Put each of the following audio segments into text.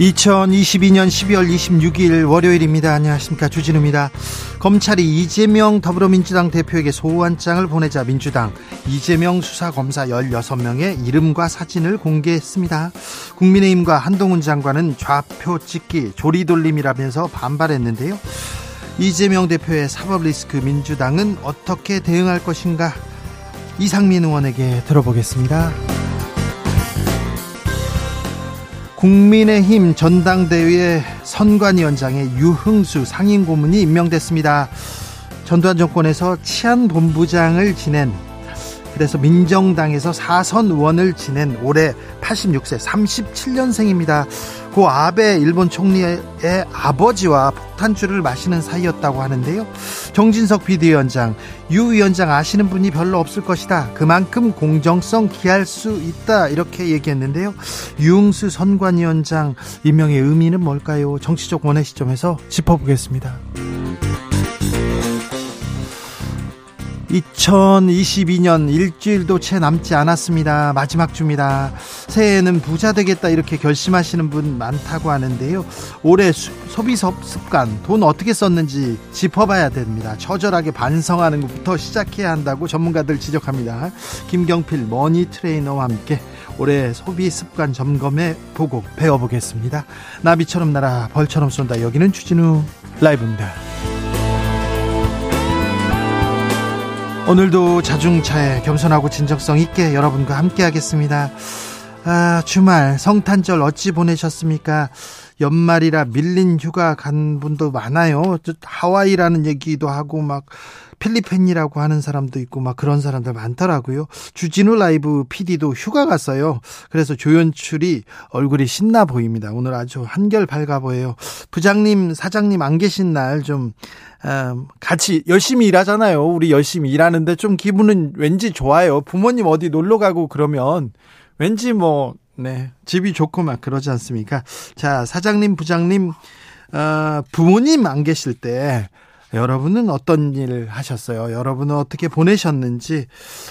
2022년 12월 26일 월요일입니다. 안녕하십니까. 주진우입니다. 검찰이 이재명 더불어민주당 대표에게 소환장을 보내자 민주당 이재명 수사검사 16명의 이름과 사진을 공개했습니다. 국민의힘과 한동훈 장관은 좌표 찍기 조리돌림이라면서 반발했는데요. 이재명 대표의 사법 리스크 민주당은 어떻게 대응할 것인가? 이상민 의원에게 들어보겠습니다. 국민의힘 전당대회 선관위원장의 유흥수 상임고문이 임명됐습니다. 전두환 정권에서 치안본부장을 지낸 그래서 민정당에서 사선 의원을 지낸 올해 86세 37년생입니다. 고 아베 일본 총리의 아버지와 폭탄주를 마시는 사이였다고 하는데요. 정진석 비대위원장, 유 위원장 아시는 분이 별로 없을 것이다. 그만큼 공정성 기할 수 있다. 이렇게 얘기했는데요. 유흥수 선관위원장 임명의 의미는 뭘까요? 정치적 원의 시점에서 짚어보겠습니다. 2022년 일주일도 채 남지 않았습니다. 마지막 주입니다. 새해에는 부자 되겠다 이렇게 결심하시는 분 많다고 하는데요. 올해 수, 소비 습관, 돈 어떻게 썼는지 짚어봐야 됩니다. 처절하게 반성하는 것부터 시작해야 한다고 전문가들 지적합니다. 김경필 머니 트레이너와 함께 올해 소비 습관 점검해 보고 배워보겠습니다. 나비처럼 날아 벌처럼 쏜다. 여기는 추진우 라이브입니다. 오늘도 자중차에 겸손하고 진정성 있게 여러분과 함께 하겠습니다. 아, 주말 성탄절 어찌 보내셨습니까? 연말이라 밀린 휴가 간 분도 많아요. 하와이라는 얘기도 하고 막 필리핀이라고 하는 사람도 있고 막 그런 사람들 많더라고요. 주진우 라이브 PD도 휴가 갔어요. 그래서 조연출이 얼굴이 신나 보입니다. 오늘 아주 한결 밝아 보여요. 부장님, 사장님 안 계신 날좀 음, 같이 열심히 일하잖아요. 우리 열심히 일하는데 좀 기분은 왠지 좋아요. 부모님 어디 놀러 가고 그러면 왠지 뭐, 네, 집이 좋고 막 그러지 않습니까? 자, 사장님, 부장님, 어, 부모님 안 계실 때, 여러분은 어떤 일 하셨어요? 여러분은 어떻게 보내셨는지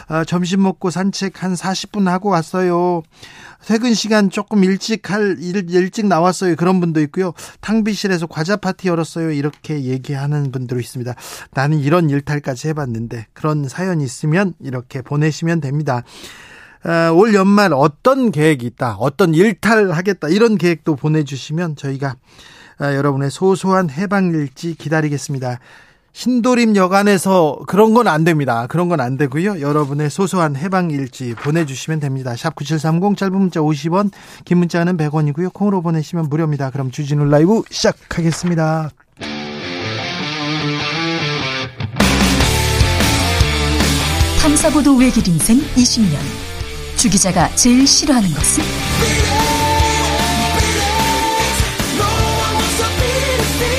아, 점심 먹고 산책 한 40분 하고 왔어요. 퇴근 시간 조금 일찍 할 일, 일찍 나왔어요. 그런 분도 있고요. 탕비실에서 과자 파티 열었어요. 이렇게 얘기하는 분들도 있습니다. 나는 이런 일탈까지 해봤는데 그런 사연이 있으면 이렇게 보내시면 됩니다. 아, 올 연말 어떤 계획이 있다, 어떤 일탈 하겠다 이런 계획도 보내주시면 저희가 아, 여러분의 소소한 해방일지 기다리겠습니다. 흰도림 여관에서 그런 건 안 됩니다. 그런 건 안 되고요. 여러분의 소소한 해방일지 보내주시면 됩니다. 샵 9730 짧은 문자 50원 긴 문자는 100원이고요. 콩으로 보내시면 무료입니다. 그럼 주진우 라이브 시작하겠습니다. 탐사보도 외길 인생 20년 주 기자가 제일 싫어하는 것은?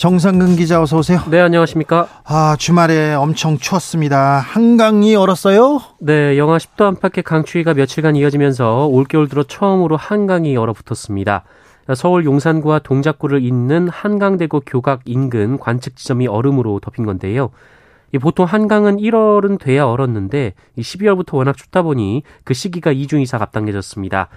정상근 기자 어서 오세요. 네, 안녕하십니까? 아, 주말에 엄청 추웠습니다. 한강이 얼었어요? 네, 영하 10도 안팎의 강추위가 며칠간 이어지면서 올겨울 들어 처음으로 한강이 얼어붙었습니다. 서울 용산구와 동작구를 잇는 한강대교 교각 인근 관측 지점이 얼음으로 덮인 건데요. 보통 한강은 1월은 돼야 얼었는데 12월부터 워낙 춥다 보니 그 시기가 2주 이상 앞당겨졌습니다.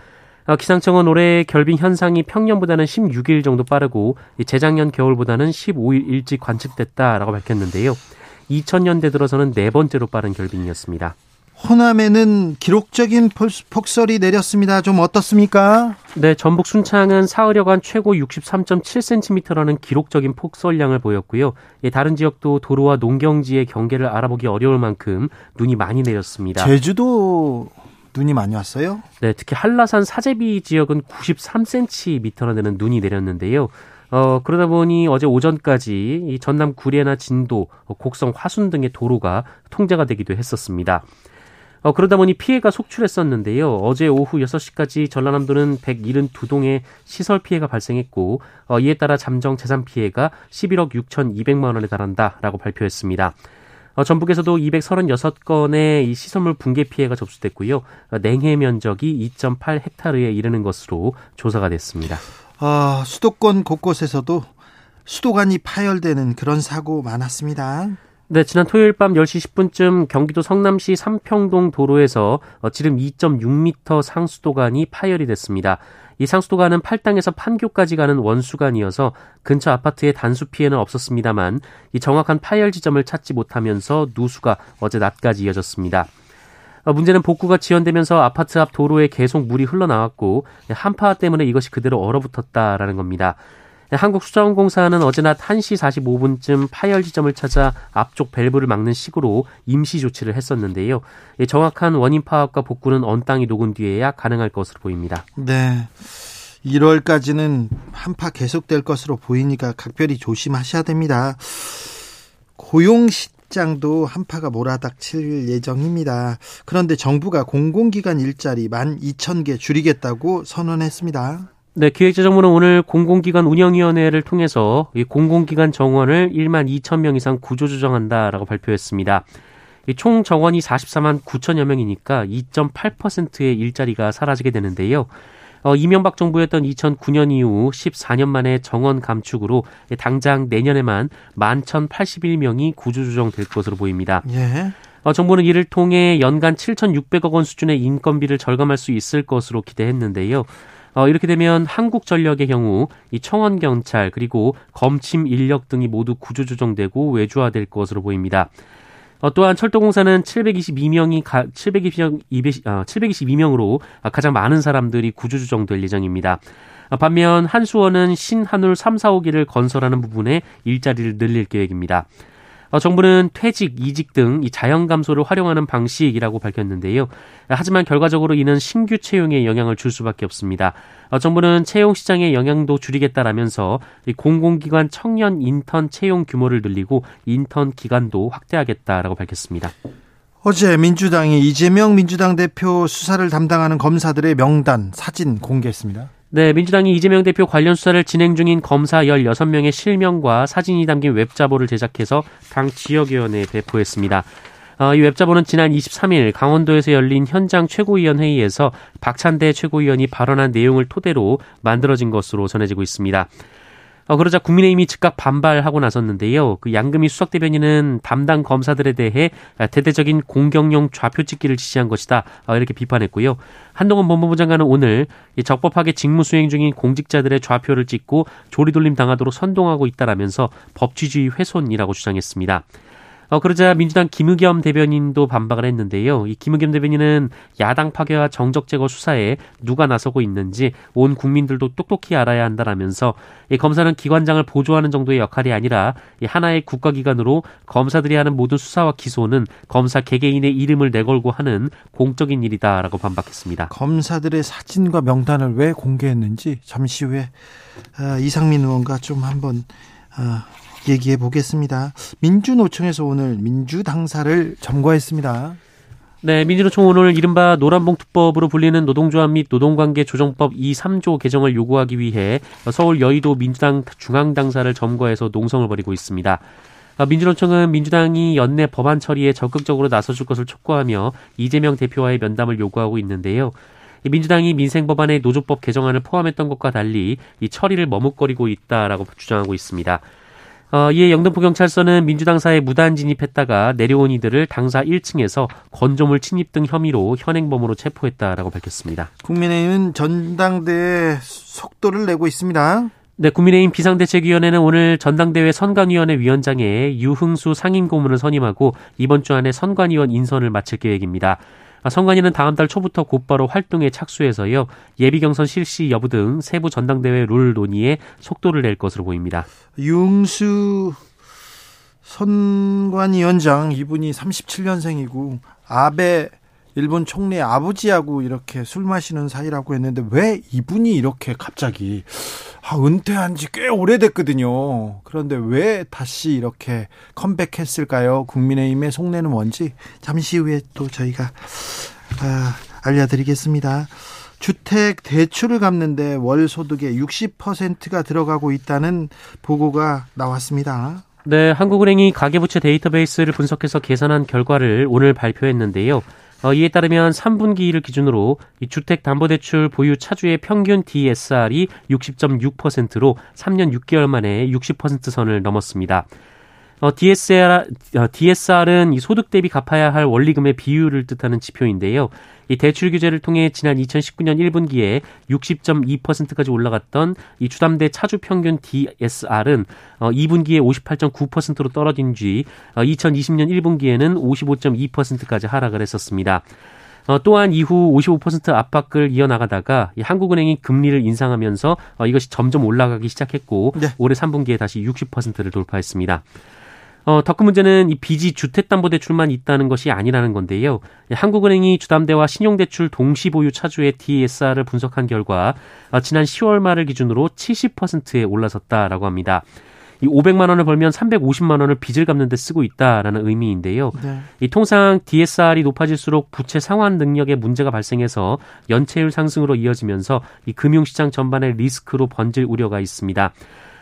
어, 기상청은 올해 결빙 현상이 평년보다는 16일 정도 빠르고 재작년 겨울보다는 15일 일찍 관측됐다라고 밝혔는데요. 2000년대 들어서는 네 번째로 빠른 결빙이었습니다. 호남에는 기록적인 폭설이 내렸습니다. 좀 어떻습니까? 네, 전북 순창은 사흘여간 최고 63.7cm라는 기록적인 폭설량을 보였고요. 예, 다른 지역도 도로와 농경지의 경계를 알아보기 어려울 만큼 눈이 많이 내렸습니다. 제주도 눈이 많이 왔어요? 네, 특히 한라산 사제비 지역은 93cm나 되는 눈이 내렸는데요. 어, 그러다 보니 어제 오전까지 이 전남 구례나 진도, 곡성 화순 등의 도로가 통제가 되기도 했었습니다. 어, 그러다 보니 피해가 속출했었는데요. 어제 오후 6시까지 전라남도는 172동의 시설 피해가 발생했고 어, 이에 따라 잠정 재산 피해가 11억 6,200만 원에 달한다라고 발표했습니다. 어, 전북에서도 236건의 이 시설물 붕괴 피해가 접수됐고요. 어, 냉해 면적이 2.8 헥타르에 이르는 것으로 조사가 됐습니다. 어, 수도권 곳곳에서도 수도관이 파열되는 그런 사고 많았습니다. 네, 지난 토요일 밤 10시 10분쯤 경기도 성남시 삼평동 도로에서 어, 지름 2.6m 상수도관이 파열이 됐습니다. 이 상수도관은 팔당에서 판교까지 가는 원수관이어서 근처 아파트에 단수 피해는 없었습니다만 이 정확한 파열 지점을 찾지 못하면서 누수가 어제 낮까지 이어졌습니다. 어, 문제는 복구가 지연되면서 아파트 앞 도로에 계속 물이 흘러나왔고 한파 때문에 이것이 그대로 얼어붙었다라는 겁니다. 한국수자원공사는 어제 낮 1시 45분쯤 파열 지점을 찾아 앞쪽 밸브를 막는 식으로 임시 조치를 했었는데요. 정확한 원인 파악과 복구는 언 땅이 녹은 뒤에야 가능할 것으로 보입니다. 네. 1월까지는 한파 계속될 것으로 보이니까 각별히 조심하셔야 됩니다. 고용 시 장도 한파가 몰아닥칠 예정입니다. 그런데 정부가 공공기관 일자리 12,000개 줄이겠다고 선언했습니다. 네, 기획재정부는 오늘 공공기관 운영위원회를 통해서 이 공공기관 정원을 1만 2천 명 이상 구조조정한다라고 발표했습니다. 총 정원이 44만 9천여 명이니까 2.8%의 일자리가 사라지게 되는데요. 어, 이명박 정부였던 2009년 이후 14년 만에 정원 감축으로 당장 내년에만 11,081명이 구조조정될 것으로 보입니다. 예. 어, 정부는 이를 통해 연간 7,600억 원 수준의 인건비를 절감할 수 있을 것으로 기대했는데요. 어, 이렇게 되면 한국전력의 경우 이 청원 경찰 그리고 검침 인력 등이 모두 구조조정되고 외주화될 것으로 보입니다. 어, 또한 철도공사는 722명이 가, 722명, 200, 어, 722명으로 가장 많은 사람들이 구조조정될 예정입니다. 어, 반면 한수원은 신한울 3, 4, 5기를 건설하는 부분에 일자리를 늘릴 계획입니다. 어, 정부는 퇴직, 이직 등 이 자연 감소를 활용하는 방식이라고 밝혔는데요. 하지만 결과적으로 이는 신규 채용에 영향을 줄 수밖에 없습니다. 어, 정부는 채용 시장의 영향도 줄이겠다라면서 공공기관 청년 인턴 채용 규모를 늘리고 인턴 기간도 확대하겠다라고 밝혔습니다. 어제 민주당이 이재명 민주당 대표 수사를 담당하는 검사들의 명단 사진 공개했습니다. 네, 민주당이 이재명 대표 관련 수사를 진행 중인 검사 16명의 실명과 사진이 담긴 웹자보를 제작해서 당 지역위원회에 배포했습니다. 어, 이 웹자보는 지난 23일 강원도에서 열린 현장 최고위원 회의에서 박찬대 최고위원이 발언한 내용을 토대로 만들어진 것으로 전해지고 있습니다. 어, 그러자 국민의힘이 즉각 반발하고 나섰는데요. 그 양금희 수석 대변인은 담당 검사들에 대해 대대적인 공격용 좌표 찍기를 지시한 것이다. 어, 이렇게 비판했고요. 한동훈 법무부 장관은 오늘 적법하게 직무 수행 중인 공직자들의 좌표를 찍고 조리돌림 당하도록 선동하고 있다라면서 법치주의 훼손이라고 주장했습니다. 어, 그러자 민주당 김의겸 대변인도 반박을 했는데요. 이 김의겸 대변인은 야당 파괴와 정적 제거 수사에 누가 나서고 있는지 온 국민들도 똑똑히 알아야 한다라면서 이 검사는 기관장을 보조하는 정도의 역할이 아니라 이 하나의 국가기관으로 검사들이 하는 모든 수사와 기소는 검사 개개인의 이름을 내걸고 하는 공적인 일이다라고 반박했습니다. 검사들의 사진과 명단을 왜 공개했는지 잠시 후에 아, 이상민 의원과 좀 한번 아, 얘기해 보겠습니다. 민주노총에서 오늘 민주당사를 점거했습니다. 네, 민주노총 오늘 이른바 노란봉투법으로 불리는 노동조합 및 노동관계 조정법 2, 3조 개정을 요구하기 위해 서울 여의도 민주당 중앙당사를 점거해서 농성을 벌이고 있습니다. 민주노총은 민주당이 연내 법안 처리에 적극적으로 나서줄 것을 촉구하며 이재명 대표와의 면담을 요구하고 있는데요. 민주당이 민생법안의 노조법 개정안을 포함했던 것과 달리 이 처리를 머뭇거리고 있다라고 주장하고 있습니다. 어, 이에 영등포 경찰서는 민주당사에 무단 진입했다가 내려온 이들을 당사 1층에서 건조물 침입 등 혐의로 현행범으로 체포했다라고 밝혔습니다. 국민의힘은 전당대회 속도를 내고 있습니다. 네, 국민의힘 비상대책위원회는 오늘 전당대회 선관위원회 위원장에 유흥수 상임 고문을 선임하고 이번 주 안에 선관위원 인선을 마칠 계획입니다. 아, 선관위는 다음 달 초부터 곧바로 활동에 착수해서요 예비 경선 실시 여부 등 세부 전당대회 룰 논의에 속도를 낼 것으로 보입니다. 유흥수 선관위원장 이분이 37년생이고 아베 일본 총리 아버지하고 이렇게 술 마시는 사이라고 했는데 왜 이분이 이렇게 갑자기 아, 은퇴한 지 꽤 오래됐거든요. 그런데 왜 다시 이렇게 컴백했을까요? 국민의힘의 속내는 뭔지 잠시 후에 또 저희가 아, 알려드리겠습니다. 주택 대출을 갚는데 월 소득의 60%가 들어가고 있다는 보고가 나왔습니다. 네, 한국은행이 가계부채 데이터베이스를 분석해서 계산한 결과를 오늘 발표했는데요. 어, 이에 따르면 3분기를 기준으로 이 주택담보대출 보유 차주의 평균 DSR이 60.6%로 3년 6개월 만에 60% 선을 넘었습니다. 어, DSR, 어, DSR은 이 소득 대비 갚아야 할 원리금의 비율을 뜻하는 지표인데요. 이 대출 규제를 통해 지난 2019년 1분기에 60.2%까지 올라갔던 이 주담대 차주 평균 DSR은 어, 2분기에 58.9%로 떨어진 뒤 어, 2020년 1분기에는 55.2%까지 하락을 했었습니다. 어, 또한 이후 55% 압박을 이어나가다가 한국은행이 금리를 인상하면서 어, 이것이 점점 올라가기 시작했고 네. 올해 3분기에 다시 60%를 돌파했습니다. 어, 더큰 문제는 이 빚이 주택담보대출만 있다는 것이 아니라는 건데요. 한국은행이 주담대와 신용대출 동시보유 차주의 DSR을 분석한 결과 어, 지난 10월 말을 기준으로 70%에 올라섰다라고 합니다. 이 500만 원을 벌면 350만 원을 빚을 갚는 데 쓰고 있다라는 의미인데요. 네. 이 통상 DSR이 높아질수록 부채 상환 능력에 문제가 발생해서 연체율 상승으로 이어지면서 이 금융시장 전반의 리스크로 번질 우려가 있습니다.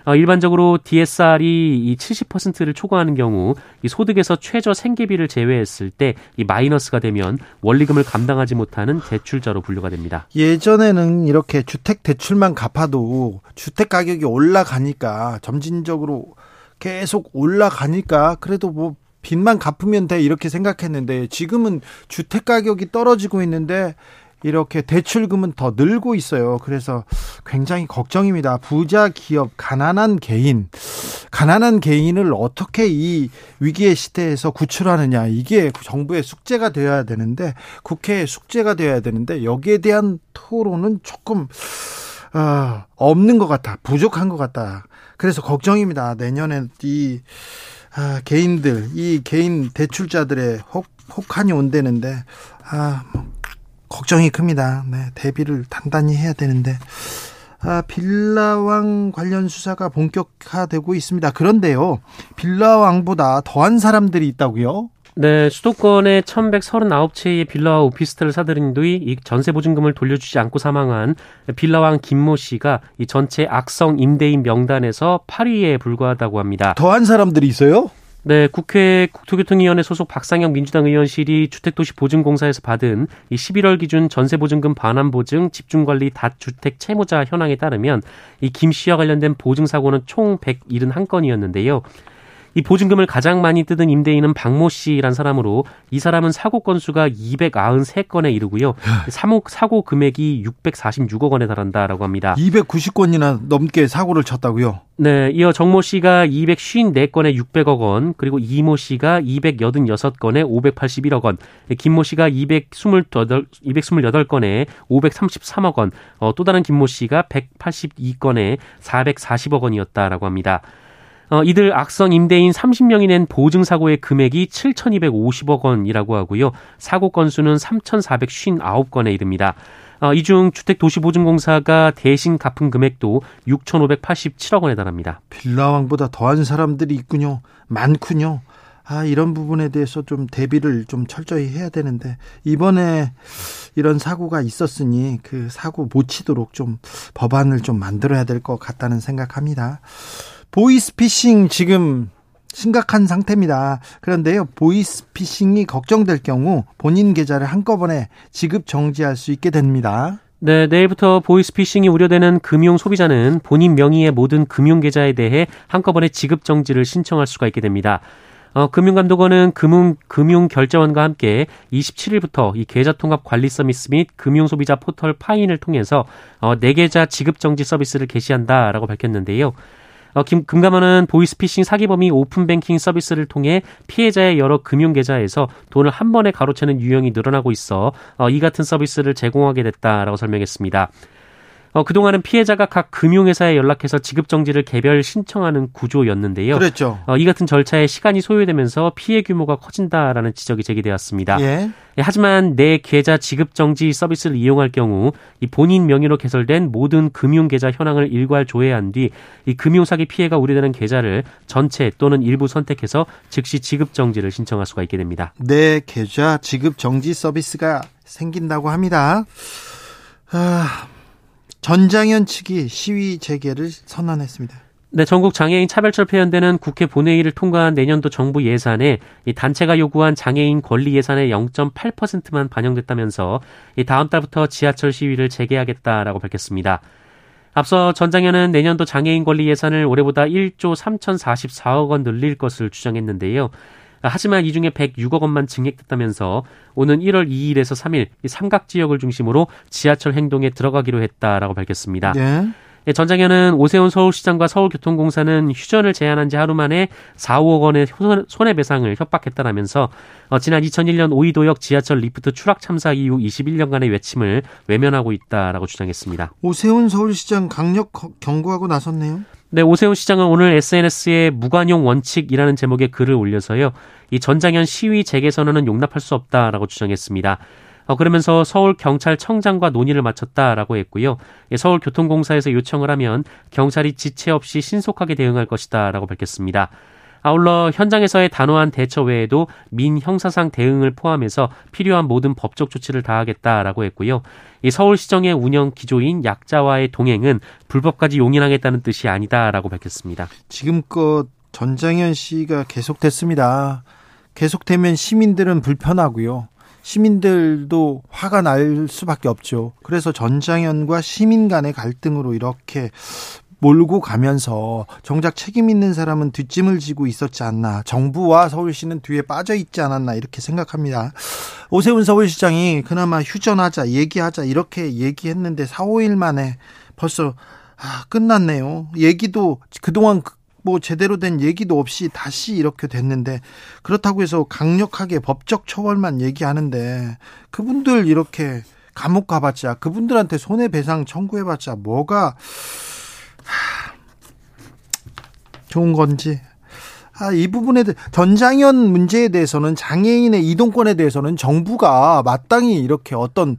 어, 일반적으로 DSR이 이 70%를 초과하는 경우 이 소득에서 최저 생계비를 제외했을 때 이 마이너스가 되면 원리금을 감당하지 못하는 대출자로 분류가 됩니다. 예전에는 이렇게 주택 대출만 갚아도 주택 가격이 올라가니까 점진적으로 계속 올라가니까 그래도 뭐 빚만 갚으면 돼 이렇게 생각했는데 지금은 주택 가격이 떨어지고 있는데 이렇게 대출금은 더 늘고 있어요. 그래서 굉장히 걱정입니다. 부자 기업, 가난한 개인, 가난한 개인을 어떻게 이 위기의 시대에서 구출하느냐. 이게 정부의 숙제가 되어야 되는데, 국회의 숙제가 되어야 되는데, 여기에 대한 토론은 조금, 어, 없는 것 같아. 부족한 것 같다. 그래서 걱정입니다. 내년에 이, 아, 개인들, 이 개인 대출자들의 혹, 혹한이 온다는데, 아, 뭐, 걱정이 큽니다. 네, 대비를 단단히 해야 되는데 아, 빌라왕 관련 수사가 본격화되고 있습니다. 그런데요, 빌라왕보다 더한 사람들이 있다고요? 네, 수도권의 1139채의 빌라와 오피스텔을 사들인 뒤 이 전세 보증금을 돌려주지 않고 사망한 빌라왕 김모 씨가 이 전체 악성 임대인 명단에서 8위에 불과하다고 합니다. 더한 사람들이 있어요? 네, 국회 국토교통위원회 소속 박상영 민주당 의원실이 주택도시보증공사에서 받은 이 11월 기준 전세보증금 반환보증 집중관리 다주택 채무자 현황에 따르면 이 김 씨와 관련된 보증 사고는 총 171건이었는데요. 이 보증금을 가장 많이 뜯은 임대인은 박모 씨란 사람으로 이 사람은 사고 건수가 293건에 이르고요. 사고, 사고 금액이 646억 원에 달한다라고 합니다. 290건이나 넘게 사고를 쳤다고요? 네, 이어 정모 씨가 254건에 600억 원, 그리고 이모 씨가 286건에 581억 원, 김모 씨가 228, 228건에 533억 원, 어, 또 다른 김모 씨가 182건에 440억 원이었다라고 합니다. 어, 이들 악성 임대인 30명이 낸 보증 사고의 금액이 7,250억 원이라고 하고요. 사고 건수는 3,459건에 이릅니다. 어, 이중 주택도시보증공사가 대신 갚은 금액도 6,587억 원에 달합니다. 빌라왕보다 더한 사람들이 있군요. 많군요. 아, 이런 부분에 대해서 좀 대비를 좀 철저히 해야 되는데, 이번에 이런 사고가 있었으니 그 사고 못 치도록 좀 법안을 좀 만들어야 될 것 같다는 생각합니다. 보이스피싱 지금 심각한 상태입니다. 그런데요, 보이스피싱이 걱정될 경우 본인 계좌를 한꺼번에 지급 정지할 수 있게 됩니다. 네, 내일부터 보이스피싱이 우려되는 금융 소비자는 본인 명의의 모든 금융 계좌에 대해 한꺼번에 지급 정지를 신청할 수가 있게 됩니다. 어, 금융감독원은 금융, 금융결제원과 함께 27일부터 이 계좌통합 관리 서비스 및 금융소비자 포털 파인을 통해서 어, 내 계좌 지급정지 서비스를 개시한다라고 밝혔는데요. 어, 김, 금감원은 보이스피싱 사기범이 오픈뱅킹 서비스를 통해 피해자의 여러 금융계좌에서 돈을 한 번에 가로채는 유형이 늘어나고 있어 어, 이 같은 서비스를 제공하게 됐다라고 설명했습니다. 어, 그동안은 피해자가 각 금융회사에 연락해서 지급정지를 개별 신청하는 구조였는데요. 그랬죠. 어, 이 같은 절차에 시간이 소요되면서 피해 규모가 커진다라는 지적이 제기되었습니다. 예. 예, 하지만 내 계좌 지급정지 서비스를 이용할 경우 이 본인 명의로 개설된 모든 금융계좌 현황을 일괄 조회한 뒤 이 금융사기 피해가 우려되는 계좌를 전체 또는 일부 선택해서 즉시 지급정지를 신청할 수가 있게 됩니다. 내 계좌 지급정지 서비스가 생긴다고 합니다. 아... 전장현 측이 시위 재개를 선언했습니다. 네, 전국 장애인 차별철 폐연대는 국회 본회의를 통과한 내년도 정부 예산에 이 단체가 요구한 장애인 권리 예산의 0.8%만 반영됐다면서 이 다음 달부터 지하철 시위를 재개하겠다라고 밝혔습니다. 앞서 전장현은 내년도 장애인 권리 예산을 올해보다 1조 3,044억 원 늘릴 것을 주장했는데요. 하지만 이 중에 106억 원만 증액됐다면서 오는 1월 2일에서 3일 이 삼각 지역을 중심으로 지하철 행동에 들어가기로 했다라고 밝혔습니다. 네. 예, 전장현은 오세훈 서울시장과 서울교통공사는 휴전을 제안한 지 하루 만에 4, 5억 원의 손해배상을 협박했다라면서 어, 지난 2001년 오이도역 지하철 리프트 추락 참사 이후 21년간의 외침을 외면하고 있다라고 주장했습니다. 오세훈 서울시장 강력 경고하고 나섰네요. 네, 오세훈 시장은 오늘 SNS에 무관용 원칙이라는 제목의 글을 올려서요. 이 전장연 시위 재개 선언은 용납할 수 없다라고 주장했습니다. 어, 그러면서 서울 경찰청장과 논의를 마쳤다라고 했고요. 예, 서울교통공사에서 요청을 하면 경찰이 지체 없이 신속하게 대응할 것이다라고 밝혔습니다. 아울러 현장에서의 단호한 대처 외에도 민 형사상 대응을 포함해서 필요한 모든 법적 조치를 다하겠다라고 했고요. 이 서울시정의 운영 기조인 약자와의 동행은 불법까지 용인하겠다는 뜻이 아니다라고 밝혔습니다. 지금껏 전장현 씨가 계속됐습니다. 계속되면 시민들은 불편하고요. 시민들도 화가 날 수밖에 없죠. 그래서 전장현과 시민 간의 갈등으로 이렇게 몰고 가면서 정작 책임 있는 사람은 뒷짐을 지고 있었지 않나. 정부와 서울시는 뒤에 빠져 있지 않았나 이렇게 생각합니다. 오세훈 서울시장이 그나마 휴전하자, 얘기하자 이렇게 얘기했는데 4, 5일 만에 벌써 아, 끝났네요. 얘기도 그동안 그뭐 제대로 된 얘기도 없이 다시 이렇게 됐는데 그렇다고 해서 강력하게 법적 처벌만 얘기하는데 그분들 이렇게 감옥 가봤자 그분들한테 손해배상 청구해봤자 뭐가 좋은 건지 아, 이 부분에 전장현 문제에 대해서는 장애인의 이동권에 대해서는 정부가 마땅히 이렇게 어떤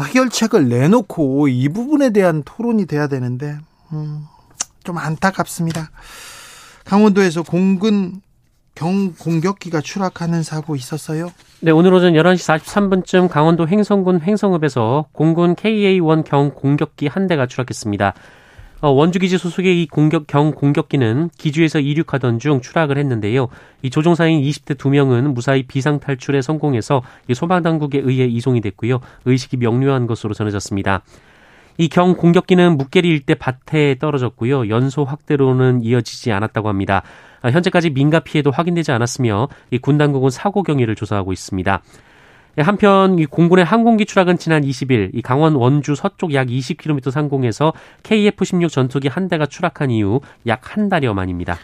해결책을 내놓고 이 부분에 대한 토론이 돼야 되는데 음, 좀 안타깝습니다. 강원도에서 공군 경 공격기가 추락하는 사고 있었어요? 네, 오늘 오전 11시 43분쯤 강원도 횡성군 횡성읍에서 공군 KA-1 경 공격기 한 대가 추락했습니다. 어, 원주기지 소속의 이 공격 경 공격기는 기주에서 이륙하던 중 추락을 했는데요. 이 조종사인 20대 2명은 무사히 비상 탈출에 성공해서 이 소방당국에 의해 이송이 됐고요. 의식이 명료한 것으로 전해졌습니다. 이 경 공격기는 묵계리 일대 밭에 떨어졌고요. 연소 확대로는 이어지지 않았다고 합니다. 아, 현재까지 민가 피해도 확인되지 않았으며 이군 당국은 사고 경위를 조사하고 있습니다. 예, 한편 이 공군의 항공기 추락은 지난 20일 이 강원 원주 서쪽 약 20km 상공에서 KF-16 전투기 한 대가 추락한 이후 약 한 달여 만입니다.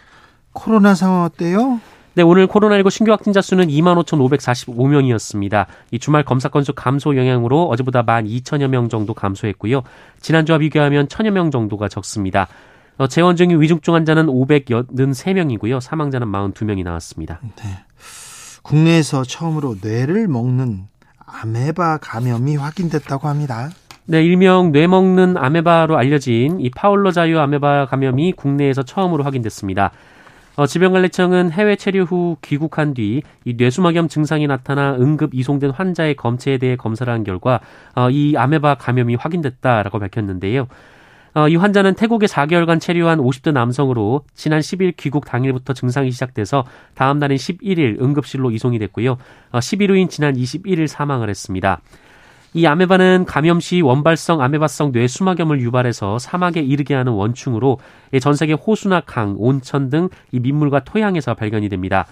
코로나 상황 어때요? 네, 오늘 코로나19 신규 확진자 수는 25,545명이었습니다. 이 주말 검사 건수 감소 영향으로 어제보다 12,000여 명 정도 감소했고요. 지난주와 비교하면 1,000여 명 정도가 적습니다. 어, 재원 중인 위중증 환자는 583명이고요. 사망자는 42명이 나왔습니다. 네. 국내에서 처음으로 뇌를 먹는 아메바 감염이 확인됐다고 합니다. 네, 일명 뇌 먹는 아메바로 알려진 이 파울러 자유 아메바 감염이 국내에서 처음으로 확인됐습니다. 어, 질병관리청은 해외 체류 후 귀국한 뒤 이 뇌수막염 증상이 나타나 응급 이송된 환자의 검체에 대해 검사를 한 결과 어, 이 아메바 감염이 확인됐다라고 밝혔는데요. 어, 이 환자는 태국에 4개월간 체류한 50대 남성으로 지난 10일 귀국 당일부터 증상이 시작돼서 다음 날인 11일 응급실로 이송이 됐고요. 어, 11일 후인 지난 21일 사망을 했습니다. 이 아메바는 감염 시 원발성 아메바성 뇌수막염을 유발해서 사막에 이르게 하는 원충으로 전 세계 호수나 강, 온천 등 이 민물과 토양에서 발견이 됩니다.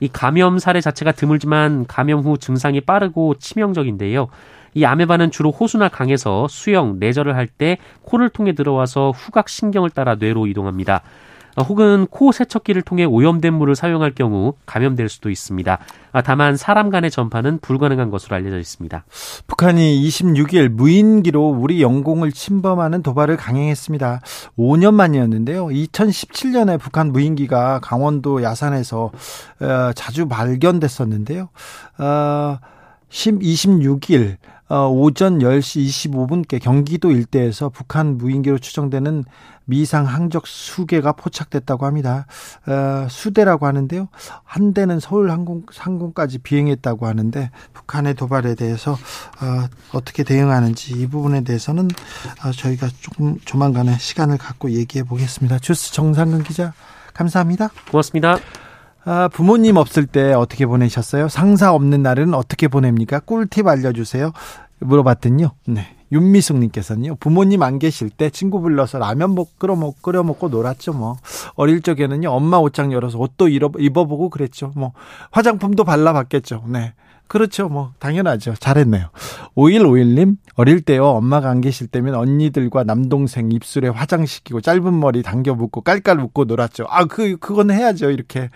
이 감염 사례 자체가 드물지만 감염 후 증상이 빠르고 치명적인데요. 이 아메바는 주로 호수나 강에서 수영, 내절을 할 때 코를 통해 들어와서 후각 신경을 따라 뇌로 이동합니다. 혹은 코 세척기를 통해 오염된 물을 사용할 경우 감염될 수도 있습니다. 아, 다만 사람 간의 전파는 불가능한 것으로 알려져 있습니다. 북한이 26일 무인기로 우리 영공을 침범하는 도발을 강행했습니다. 5년 만이었는데요. 2017년에 북한 무인기가 강원도 야산에서 어, 자주 발견됐었는데요. 어, 26일 어, 오전 10시 25분께 경기도 일대에서 북한 무인기로 추정되는 미상 항적 수개가 포착됐다고 합니다. 어, 수대라고 하는데요. 한 대는 서울 항공, 항공까지 비행했다고 하는데 북한의 도발에 대해서 어, 어떻게 대응하는지 이 부분에 대해서는 어, 저희가 조금 조만간에 시간을 갖고 얘기해 보겠습니다. 주스 정상근 기자 감사합니다. 고맙습니다. 아, 부모님 없을 때 어떻게 보내셨어요? 상사 없는 날은 어떻게 보냅니까? 꿀팁 알려주세요. 물어봤더니요. 네. 윤미숙님께서는요. 부모님 안 계실 때 친구 불러서 라면 먹 끓여 먹 끓여 먹고 놀았죠. 뭐 어릴 적에는요. 엄마 옷장 열어서 옷도 입어보고 그랬죠. 뭐 화장품도 발라봤겠죠. 네. 그렇죠. 뭐, 당연하죠. 잘했네요. 5151님, 어릴 때요, 엄마가 안 계실 때면 언니들과 남동생 입술에 화장시키고 짧은 머리 당겨 묶고 깔깔 웃고 놀았죠. 아, 그, 그건 해야죠. 이렇게.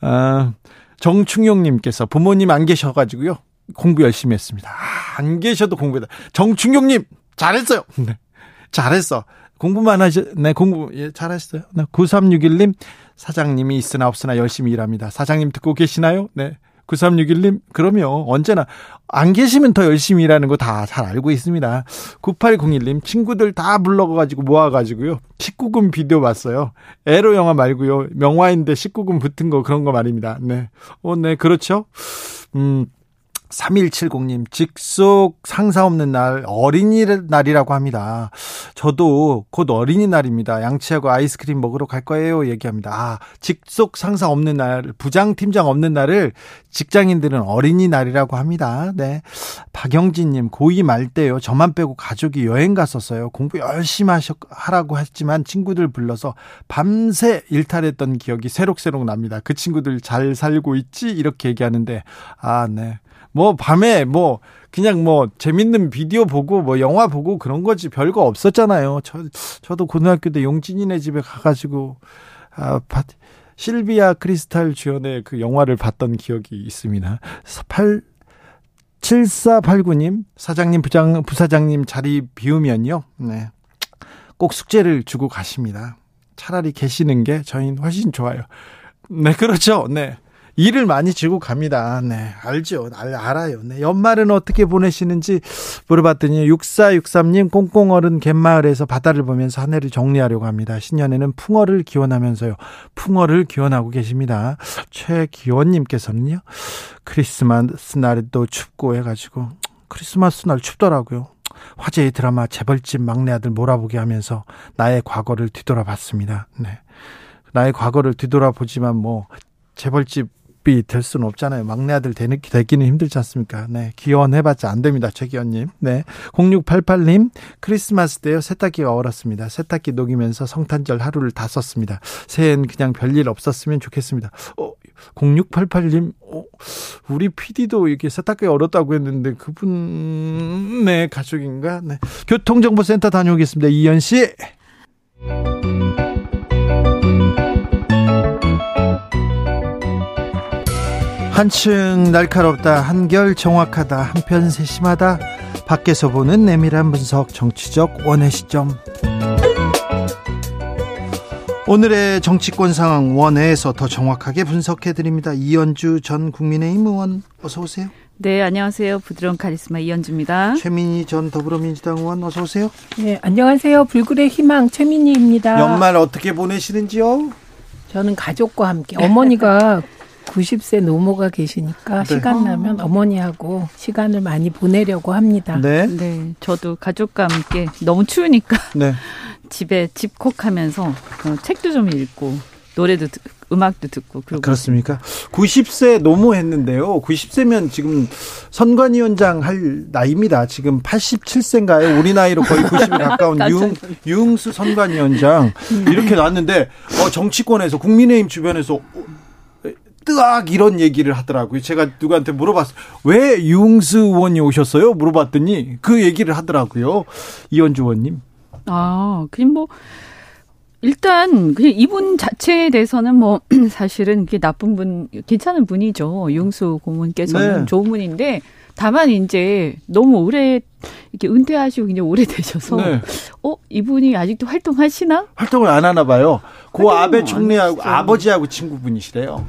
아, 정충용 님께서 부모님 안 계셔 가지고요. 공부 열심히 했습니다. 아, 안 계셔도 공부했다. 정충용 님, 잘했어요. 네. 잘했어. 공부만 하셨, 네, 공부, 예, 잘했어요. 네, 9361님, 사장님이 있으나 없으나 열심히 일합니다. 사장님 듣고 계시나요? 네. 9361님, 그럼요. 언제나 안 계시면 더 열심히 일하는 거 다 잘 알고 있습니다. 9801님, 친구들 다 불러가지고 모아가지고요. 19금 비디오 봤어요. 에로 영화 말고요. 명화인데 19금 붙은 거 그런 거 말입니다. 네. 어, 네, 그렇죠. 음, 3170님, 직속 상사 없는 날, 어린이날이라고 합니다. 저도 곧 어린이날입니다. 양치하고 아이스크림 먹으러 갈 거예요. 얘기합니다. 아, 직속 상사 없는 날, 부장 팀장 없는 날을 직장인들은 어린이날이라고 합니다. 네. 박영진님, 고2 말 때요. 저만 빼고 가족이 여행 갔었어요. 공부 열심히 하셨, 하라고 했지만 친구들 불러서 밤새 일탈했던 기억이 새록새록 납니다. 그 친구들 잘 살고 있지? 이렇게 얘기하는데, 아, 네. 뭐 밤에 뭐 그냥 뭐 재밌는 비디오 보고 뭐 영화 보고 그런 거지 별거 없었잖아요. 저 저도 고등학교 때 용진이네 집에 가가지고 아 실비아 크리스탈 주연의 그 영화를 봤던 기억이 있습니다. 8 7489님 사장님 부장 부사장님 자리 비우면요. 네. 꼭 숙제를 주고 가십니다. 차라리 계시는 게 저희는 훨씬 좋아요. 네, 그렇죠. 네. 일을 많이 지고 갑니다. 네, 알죠. 알, 알아요. 네, 연말은 어떻게 보내시는지 물어봤더니 6463님 꽁꽁얼은 갯마을에서 바다를 보면서 한 해를 정리하려고 합니다. 신년에는 풍어를 기원하면서요. 풍어를 기원하고 계십니다. 최기원님께서는요. 크리스마스 날도 춥고 해가지고 크리스마스 날 춥더라고요. 화제의 드라마 재벌집 막내 아들 몰아보게 하면서 나의 과거를 뒤돌아봤습니다. 네. 나의 과거를 뒤돌아보지만 뭐 재벌집 될 수는 없잖아요. 막내 아들 되는, 되기는 힘들지 않습니까? 네. 기원해봤자 안 됩니다. 최기원님. 네. 0688님, 크리스마스 때요. 세탁기가 얼었습니다. 세탁기 녹이면서 성탄절 하루를 다 썼습니다. 새해엔 그냥 별일 없었으면 좋겠습니다. 어, 0688님, 어, 우리 PD도 이렇게 세탁기 얼었다고 했는데 그분의 가족인가? 네. 교통정보센터 다녀오겠습니다. 이현 씨. 한층 날카롭다 한결 정확하다 한편 세심하다 밖에서 보는 내밀한 분석 정치적 원의 시점 오늘의 정치권 상황 원회에서 더 정확하게 분석해 드립니다. 이현주 전 국민의힘 의원 어서 오세요. 네, 안녕하세요. 부드러운 카리스마 이현주입니다. 최민희 전 더불어민주당 의원 어서 오세요. 네, 안녕하세요. 불굴의 희망 최민희입니다. 연말 어떻게 보내시는지요? 저는 가족과 함께 어머니가 90세 노모가 계시니까 네. 시간 나면 어머니하고 시간을 많이 보내려고 합니다. 네. 네. 저도 가족과 함께 너무 추우니까 네. 집에 집콕하면서 어, 책도 좀 읽고 노래도 듣, 음악도 듣고 그러고 그렇습니까? 90세 노모했는데요. 90세면 지금 선관위원장 할 나이입니다. 지금 87세인가요? 우리 나이로 거의 90에 가까운 유흥, 유흥수 선관위원장 음. 이렇게 나왔는데 어, 정치권에서 국민의힘 주변에서 뜨악 이런 얘기를 하더라고요. 제가 누구한테 물어봤어요. 왜 유흥수 의원이 오셨어요? 물어봤더니 그 얘기를 하더라고요. 이현주 의원님. 아, 그냥 뭐 일단 그냥 이분 자체에 대해서는 뭐 사실은 그게 나쁜 분 괜찮은 분이죠. 유흥수 고문께서는 네. 좋은 분인데 다만 이제 너무 오래 이렇게 은퇴하시고 그냥 오래되셔서 네. 어 이분이 아직도 활동하시나? 활동을 안 하나 봐요. 고 아베 총리하고 아버지하고 친구분이시래요.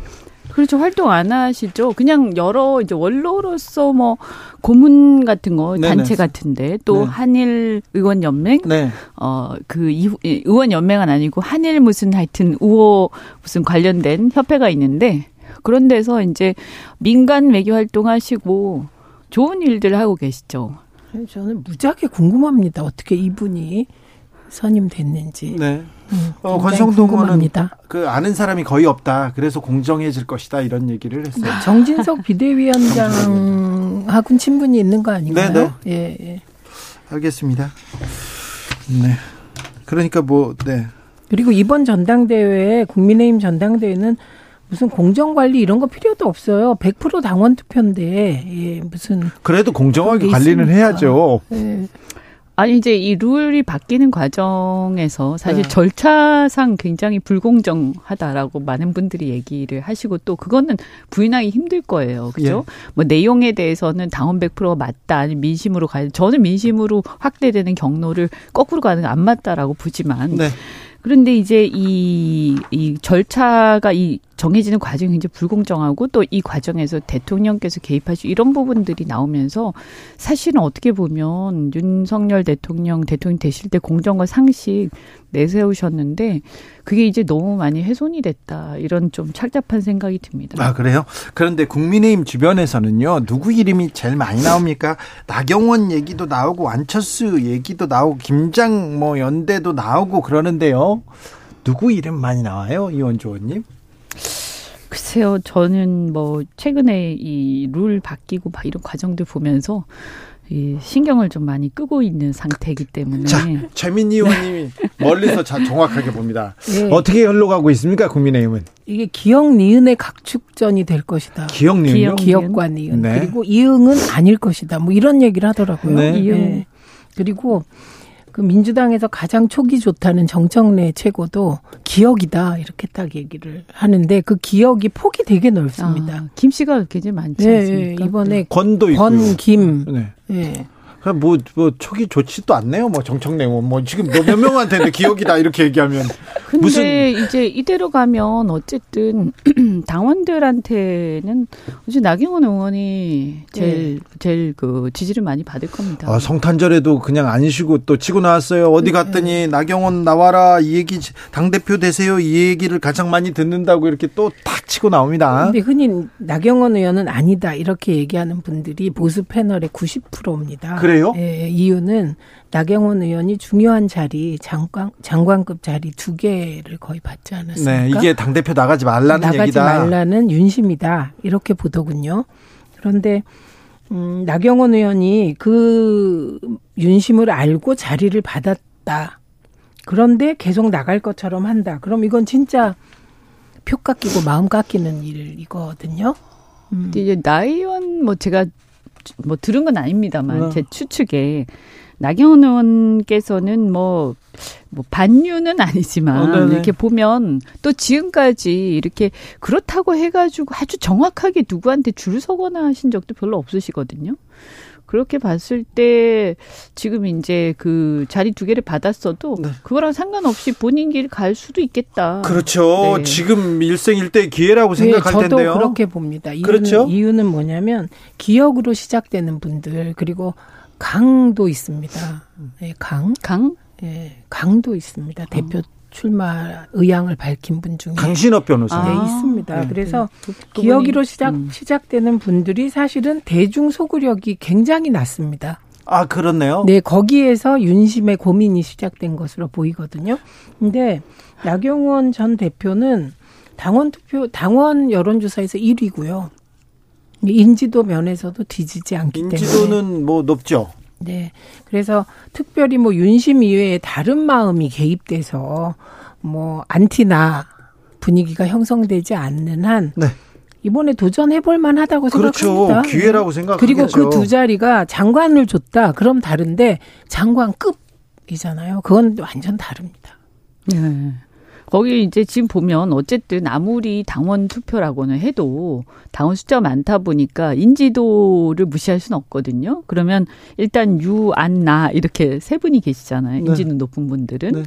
그렇죠. 활동 안 하시죠. 그냥 여러 이제 원로로서 뭐 고문 같은 거 네네. 단체 같은데 또 네. 한일 의원 연맹 네. 어그 의원 연맹은 아니고 한일 무슨 하여튼 우호 무슨 관련된 협회가 있는데 그런 데서 이제 민간 외교 활동하시고 좋은 일들 하고 계시죠. 저는 무지하게 궁금합니다. 어떻게 이분이 선임됐는지. 네. 음, 어, 권성동 의원은 그 아는 사람이 거의 없다. 그래서 공정해질 것이다 이런 얘기를 했어요. 정진석 비대위원장하고는 친분이 있는 거 아닌가요? 네, 네. 예, 예. 알겠습니다. 네. 그러니까 뭐 네. 그리고 이번 전당대회 국민의힘 전당대회는 무슨 공정 관리 이런 거 필요도 없어요. 100% 당원 투표인데 예, 무슨 그래도 공정하게 관리는 해야죠. 예. 아니 이제 이 룰이 바뀌는 과정에서 사실 네. 절차상 굉장히 불공정하다라고 많은 분들이 얘기를 하시고 또 그거는 부인하기 힘들 거예요. 그죠? 예. 뭐 내용에 대해서는 당원 100%가 맞다 아니 민심으로 가야 저는 민심으로 확대되는 경로를 거꾸로 가는 게 안 맞다라고 보지만 네. 그런데 이제 이, 이 절차가 이 정해지는 과정이 굉장히 불공정하고 또 이 과정에서 대통령께서 개입하시고 이런 부분들이 나오면서 사실은 어떻게 보면 윤석열 대통령 대통령 되실 때 공정과 상식 내세우셨는데 그게 이제 너무 많이 훼손이 됐다 이런 좀 착잡한 생각이 듭니다. 아 그래요? 그런데 국민의힘 주변에서는요 누구 이름이 제일 많이 나옵니까? 나경원 얘기도 나오고 안철수 얘기도 나오고 김장 뭐 연대도 나오고 그러는데요. 누구 이름 많이 나와요, 이원조 의원님? 글쎄요, 저는 뭐 최근에 이 룰 바뀌고 막 이런 과정들 보면서 이 신경을 좀 많이 끄고 있는 상태이기 때문에. 자, 최민희 의원님이 멀리서 자, 정확하게 봅니다. 네. 어떻게 흘러가고 있습니까, 국민의힘은? 이게 기억 니은의 각축전이 될 것이다. 기억 니은 기억과 니은. 네. 그리고 이응은 아닐 것이다. 뭐 이런 얘기를 하더라고요. 네. 네. 그리고 그 민주당에서 가장 촉이 좋다는 정청래 최고도 기억이다 이렇게 딱 얘기를 하는데 그 기억이 폭이 되게 넓습니다. 아, 김 씨가 굉장히 많지 네, 않습니까? 이번에 권도 있고 권, 김. 네. 네. 뭐, 뭐, 촉이 좋지도 않네요. 뭐, 정청래 뭐, 지금 몇 명한테 기억이다, 이렇게 얘기하면. 근데 무슨... 이제 이대로 가면 어쨌든 당원들한테는 이제 나경원 의원이 제일, 네. 제일 그 지지를 많이 받을 겁니다. 아, 성탄절에도 그냥 안 쉬고 또 치고 나왔어요. 어디 네. 갔더니 네. 나경원 나와라, 이 얘기, 당대표 되세요. 이 얘기를 가장 많이 듣는다고 이렇게 또 탁 치고 나옵니다. 근데 흔히 나경원 의원은 아니다, 이렇게 얘기하는 분들이 보수 패널의 90%입니다. 그래 그래요? 예, 이유는 나경원 의원이 중요한 자리 장관 장관급 자리 두 개를 거의 받지 않았습니까? 네, 이게 당 대표 나가지 말라는 나가지 얘기다. 말라는 윤심이다 이렇게 보더군요. 그런데 음, 나경원 의원이 그 윤심을 알고 자리를 받았다. 그런데 계속 나갈 것처럼 한다. 그럼 이건 진짜 표 깎이고 마음 깎이는 일이거든요. 음. 이제 나이 의원 뭐 제가 뭐 들은 건 아닙니다만 네. 제 추측에 나경원 의원께서는 뭐, 뭐, 반유는 아니지만, 어, 이렇게 보면, 또 지금까지 이렇게 그렇다고 해가지고 아주 정확하게 누구한테 줄 서거나 하신 적도 별로 없으시거든요. 그렇게 봤을 때 지금 이제 그 자리 두 개를 받았어도 네. 그거랑 상관없이 본인 길 갈 수도 있겠다. 그렇죠. 네. 지금 일생일대 기회라고 네, 생각할 네, 저도 텐데요. 그렇게 봅니다. 이유는, 그렇죠? 이유는 뭐냐면 기억으로 시작되는 분들 그리고 강도 있습니다. 네, 강. 강? 예, 강도 있습니다. 대표 어. 출마 의향을 밝힌 분 중에 강신업 변호사 네, 아, 있습니다. 네. 그래서 그, 기억으로 시작 음. 시작되는 분들이 사실은 대중 소구력이 굉장히 낮습니다. 아, 그렇네요. 네, 거기에서 윤심의 고민이 시작된 것으로 보이거든요. 근데 나경원 전 대표는 당원 투표 당원 여론조사에서 1위고요. 인지도 면에서도 뒤지지 않기 때문에 인지도는 뭐 높죠. 네. 그래서 특별히 뭐 윤심 이외에 다른 마음이 개입돼서 뭐 안티나 분위기가 형성되지 않는 한 네. 이번에 도전해볼 만하다고 그렇죠. 생각합니다. 기회라고 생각하죠. 그리고 그 두 자리가 장관을 줬다. 그럼 다른데 장관급이잖아요. 그건 완전 다릅니다. 네. 거기 이제 지금 보면 어쨌든 아무리 당원 투표라고는 해도 당원 숫자 많다 보니까 인지도를 무시할 수는 없거든요. 그러면 일단 유, 안, 나 이렇게 세 분이 계시잖아요. 네. 인지도 높은 분들은. 네.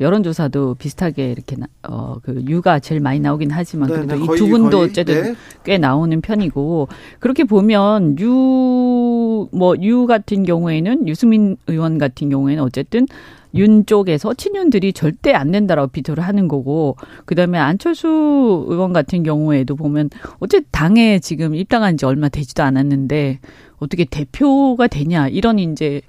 여론조사도 비슷하게 이렇게 어 그 유가 제일 많이 나오긴 하지만 네, 그래도 네, 이 거의, 두 분도 거의, 어쨌든 네. 꽤 나오는 편이고 그렇게 보면 유 뭐유 같은 경우에는 유승민 의원 같은 경우에는 어쨌든 윤 쪽에서 친윤들이 절대 안 된다라고 비토를 하는 거고 그다음에 안철수 의원 같은 경우에도 보면 어쨌든 당에 지금 입당한 지 얼마 되지도 않았는데 어떻게 대표가 되냐 이런 이제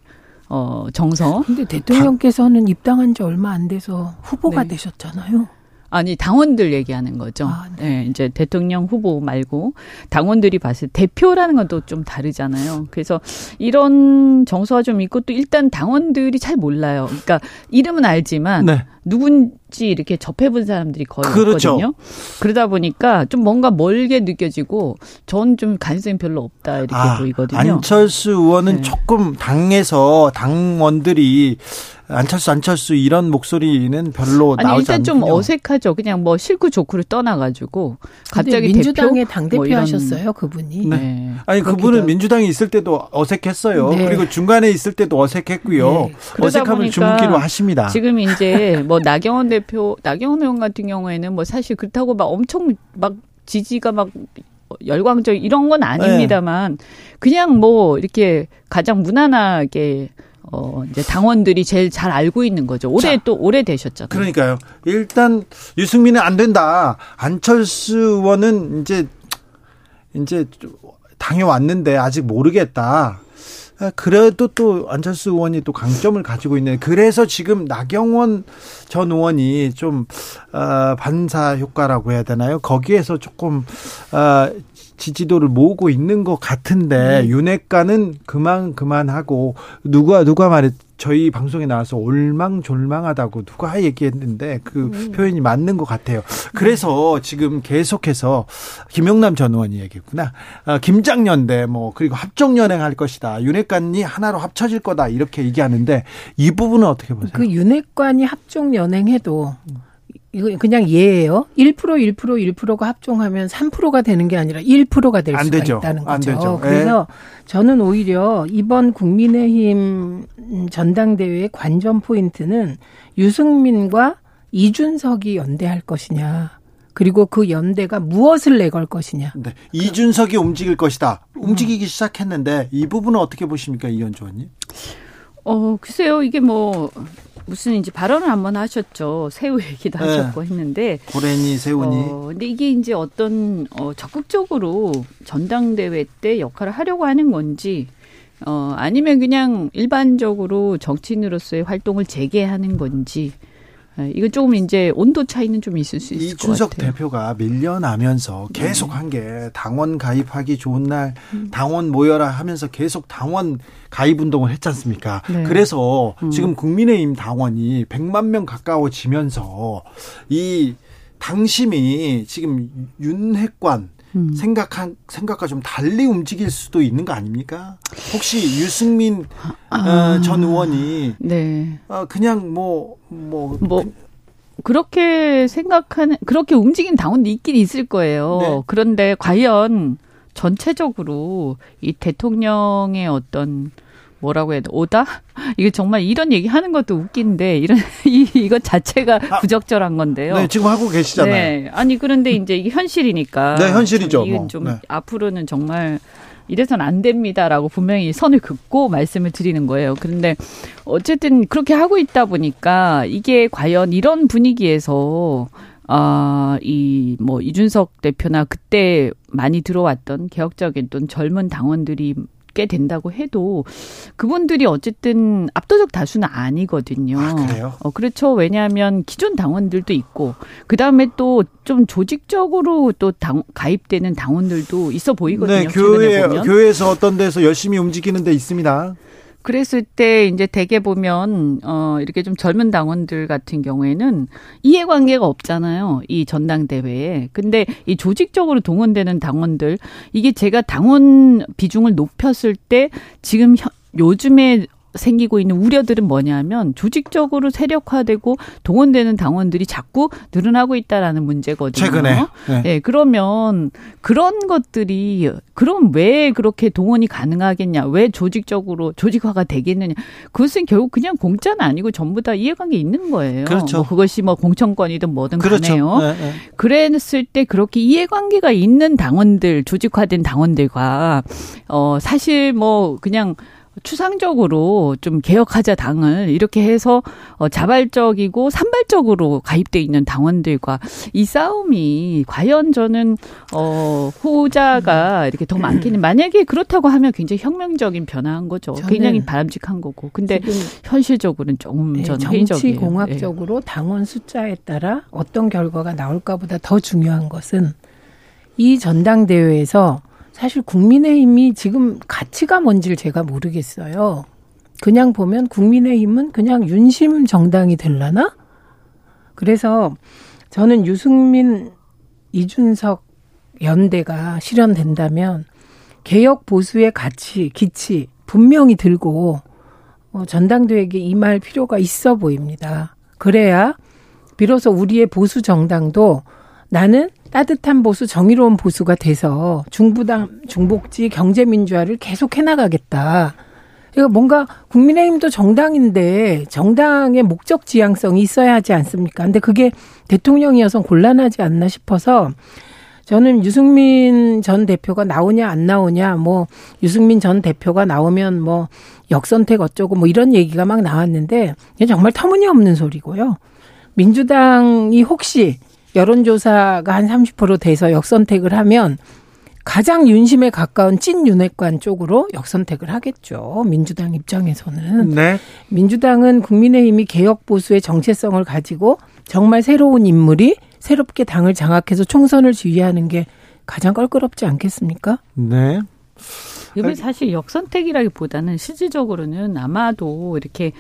어 정서 근데 대통령께서는 입당한 지 얼마 안 돼서 후보가 네. 되셨잖아요. 아니 당원들 얘기하는 거죠. 아, 네. 이제 대통령 후보 말고 당원들이 봤을 때 대표라는 건 또 좀 다르잖아요. 그래서 이런 정서가 좀 있고 또 일단 당원들이 잘 몰라요. 그러니까 이름은 알지만 네. 누군지 이렇게 접해본 사람들이 거의 그렇죠. 없거든요. 그러다 보니까 좀 뭔가 멀게 느껴지고 전 좀 가능성이 별로 없다 이렇게 보이거든요. 아, 안철수 의원은 네. 조금 당에서 당원들이 안철수 안철수 이런 목소리는 별로 아니 나오지 일단 좀 않군요. 어색하죠. 그냥 뭐 싫고 좋고를 떠나가지고 갑자기 민주당의 대표? 당뭐 대표 이런- 하셨어요, 그분이. 네. 네. 아니 그분은 하고. 민주당에 있을 때도 어색했어요. 네. 그리고 중간에 있을 때도 어색했고요. 네. 어색함을 주묻기로 하십니다. 지금 이제 뭐 나경원 대표, 나경원 의원 같은 경우에는 뭐 사실 그렇다고 막 엄청 막 지지가 막 열광적 이런 건 아닙니다만 그냥 뭐 이렇게 가장 무난하게 어 이제 당원들이 제일 잘 알고 있는 거죠. 올해 자. 또 오래 되셨잖아요. 그러니까요. 일단 유승민은 안 된다. 안철수 의원은 이제 이제 당에 왔는데 아직 모르겠다. 아, 그래도 또 안철수 의원이 또 강점을 가지고 있는 그래서 지금 나경원 전 의원이 좀 어, 반사 효과라고 해야 되나요? 거기에서 조금 어, 지지도를 모으고 있는 것 같은데 윤핵관은 그만 그만하고 누가 누가 말했 저희 방송에 나와서 올망졸망하다고 누가 얘기했는데 그 표현이 맞는 것 같아요. 그래서 지금 계속해서 김영남 전 의원이 얘기했구나. 아, 김장연대 뭐 그리고 합종연행할 것이다. 윤핵관이 하나로 합쳐질 거다 이렇게 얘기하는데 이 부분은 어떻게 보세요? 그 윤핵관이 합종 연행해도 이거 그냥 예예요. 1% 1% 1%가 합종하면 3%가 되는 게 아니라 1%가 될안 수가 되죠. 있다는 안 거죠. 되죠. 예. 그래서 저는 오히려 이번 국민의힘 전당대회의 관전 포인트는 유승민과 이준석이 연대할 것이냐. 그리고 그 연대가 무엇을 내걸 것이냐. 네. 이준석이 움직일 것이다. 움직이기 시작했는데 이 부분은 어떻게 보십니까, 이현주 의원님? 어 글쎄요 이게 뭐 무슨 이제 발언을 한번 하셨죠. 새우 얘기도 네. 하셨고 했는데 고래니 세우니 어, 근데 이게 이제 어떤 어, 적극적으로 전당대회 때 역할을 하려고 하는 건지 어, 아니면 그냥 일반적으로 정치인으로서의 활동을 재개하는 건지 예, 이거 조금 이제 온도 차이는 좀 있을 수 있을 것 이준석 같아요. 대표가 밀려나면서 계속 한게 당원 가입하기 좋은 날 당원 모여라 하면서 계속 당원 가입 운동을 했지 않습니까? 네. 그래서 지금 국민의힘 당원이 100만 명 가까워지면서 이 당심이 지금 윤핵관 음. 생각한 생각과 좀 달리 움직일 수도 있는 거 아닙니까? 혹시 유승민 어, 전 의원이 네. 어, 그냥 뭐뭐 뭐 그렇게 생각하는 그렇게 움직이는 당원도 있긴 있을 거예요. 네. 그런데 과연 전체적으로 이 대통령의 어떤 뭐라고 해야 돼 오다 이게 정말 이런 얘기 하는 것도 웃긴데 이런 이 이거 자체가 아, 부적절한 건데요. 네, 지금 하고 계시잖아요. 네. 아니 그런데 이제 이게 현실이니까. 네, 현실이죠, 참 이건 뭐. 좀 네. 앞으로는 정말 이래서는 안 됩니다라고 분명히 선을 긋고 말씀을 드리는 거예요. 그런데 어쨌든 그렇게 하고 있다 보니까 이게 과연 이런 분위기에서 아, 이, 뭐, 이준석 대표나 그때 많이 들어왔던 개혁적인 또 젊은 당원들이 꽤 된다고 해도 그분들이 어쨌든 압도적 다수는 아니거든요. 아, 그래요? 어, 그렇죠. 왜냐하면 기존 당원들도 있고 그 다음에 또 좀 조직적으로 또 당, 가입되는 당원들도 있어 보이거든요. 네, 교회. 교회에서 어떤 데서 열심히 움직이는 데 있습니다. 그랬을 때 이제 대개 보면 어 이렇게 좀 젊은 당원들 같은 경우에는 이해관계가 없잖아요. 이 전당대회에. 근데 이 조직적으로 동원되는 당원들 이게 제가 당원 비중을 높였을 때 지금 현, 요즘에 생기고 있는 우려들은 뭐냐면 조직적으로 세력화되고 동원되는 당원들이 자꾸 늘어나고 있다라는 문제거든요. 최근에. 네. 네. 그러면 그런 것들이 그럼 왜 그렇게 동원이 가능하겠냐? 왜 조직적으로 조직화가 되겠느냐? 그것은 결국 그냥 공짜는 아니고 전부 다 이해관계 있는 거예요. 그렇죠. 뭐 그것이 뭐 공천권이든 뭐든 그렇죠. 간에요. 네, 네. 그랬을 때 그렇게 이해관계가 있는 당원들, 조직화된 당원들과 어 사실 뭐 그냥 추상적으로 좀 개혁하자 당을 이렇게 해서 어 자발적이고 산발적으로 가입돼 있는 당원들과 이 싸움이 과연 저는 어 후자가 이렇게 더 많기는 만약에 그렇다고 하면 굉장히 혁명적인 변화한 거죠. 굉장히 바람직한 거고. 근데 현실적으로는 조금 네, 저는 정치 공학적으로 네. 당원 숫자에 따라 어떤 결과가 나올까보다 더 중요한 것은 이 전당대회에서 사실 국민의힘이 지금 가치가 뭔지를 제가 모르겠어요. 그냥 보면 국민의힘은 그냥 윤심 정당이 될라나? 그래서 저는 유승민, 이준석 연대가 실현된다면 개혁 보수의 가치, 기치 분명히 들고 어, 전당대회에 임할 필요가 있어 보입니다. 그래야 비로소 우리의 보수 정당도 나는 따뜻한 보수, 정의로운 보수가 돼서 중부당, 중복지 경제민주화를 계속 해나가겠다. 그러니까 뭔가 국민의힘도 정당인데 정당의 목적 지향성이 있어야 하지 않습니까? 근데 그게 대통령이어서 곤란하지 않나 싶어서 저는 유승민 전 대표가 나오냐 안 나오냐 뭐 유승민 전 대표가 나오면 뭐 역선택 어쩌고 뭐 이런 얘기가 막 나왔는데 정말 터무니없는 소리고요. 민주당이 혹시 여론조사가 한 30% 돼서 역선택을 하면 가장 윤심에 가까운 찐 윤핵관 쪽으로 역선택을 하겠죠. 민주당 입장에서는. 네. 민주당은 국민의힘이 개혁 보수의 정체성을 가지고 정말 새로운 인물이 새롭게 당을 장악해서 총선을 지휘하는 게 가장 껄끄럽지 않겠습니까? 네. 이번 사실 역선택이라기보다는 실질적으로는 아마도 이렇게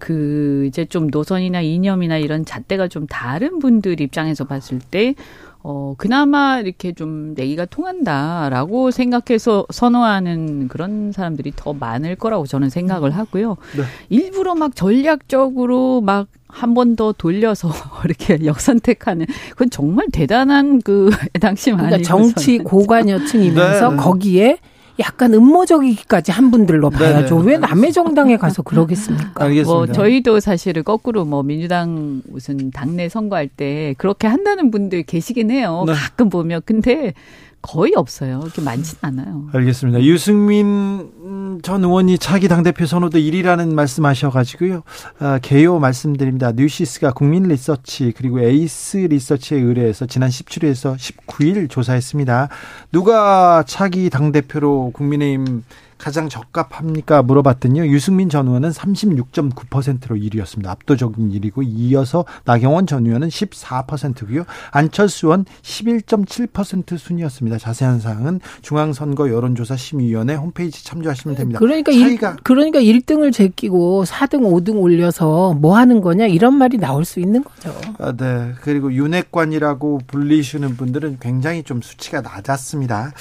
그 이제 좀 노선이나 이념이나 이런 잣대가 좀 다른 분들 입장에서 봤을 때 어, 그나마 이렇게 좀 내기가 통한다라고 생각해서 선호하는 그런 사람들이 더 많을 거라고 저는 생각을 하고요. 네. 일부러 막 전략적으로 막 한 번 더 돌려서 이렇게 역선택하는 그건 정말 대단한 그 당시 많이 그러니까 정치 고관여층이면서 네. 거기에 약간 음모적이기까지 한 분들로 봐야죠. 네네. 왜 남의 정당에 가서 그러겠습니까? 알겠습니다. 뭐 저희도 사실은 거꾸로 뭐 민주당 무슨 당내 선거할 때 그렇게 한다는 분들 계시긴 해요. 네. 가끔 보면 근데 거의 없어요. 이렇게 많진 않아요. 알겠습니다. 유승민 전 의원이 차기 당대표 선호도 1위라는 말씀 하셔가지고요. 아, 개요 말씀드립니다. 뉴시스가 국민 리서치 그리고 에이스 리서치에 의뢰해서 지난 17일에서 19일 조사했습니다. 누가 차기 당대표로 국민의힘 가장 적합합니까? 물어봤더니요. 유승민 전 의원은 36.9%로 1위였습니다. 압도적인 1위고 이어서 나경원 전 의원은 14%고요. 안철수 의원 11.7% 순이었습니다. 자세한 사항은 중앙선거 여론조사 심의위원회 홈페이지 참조하시면 됩니다. 그러니까 차이가 일, 그러니까 1등을 제끼고 4등, 5등 올려서 뭐 하는 거냐 이런 말이 나올 수 있는 거죠. 아, 네. 그리고 윤핵관이라고 불리시는 분들은 굉장히 좀 수치가 낮았습니다.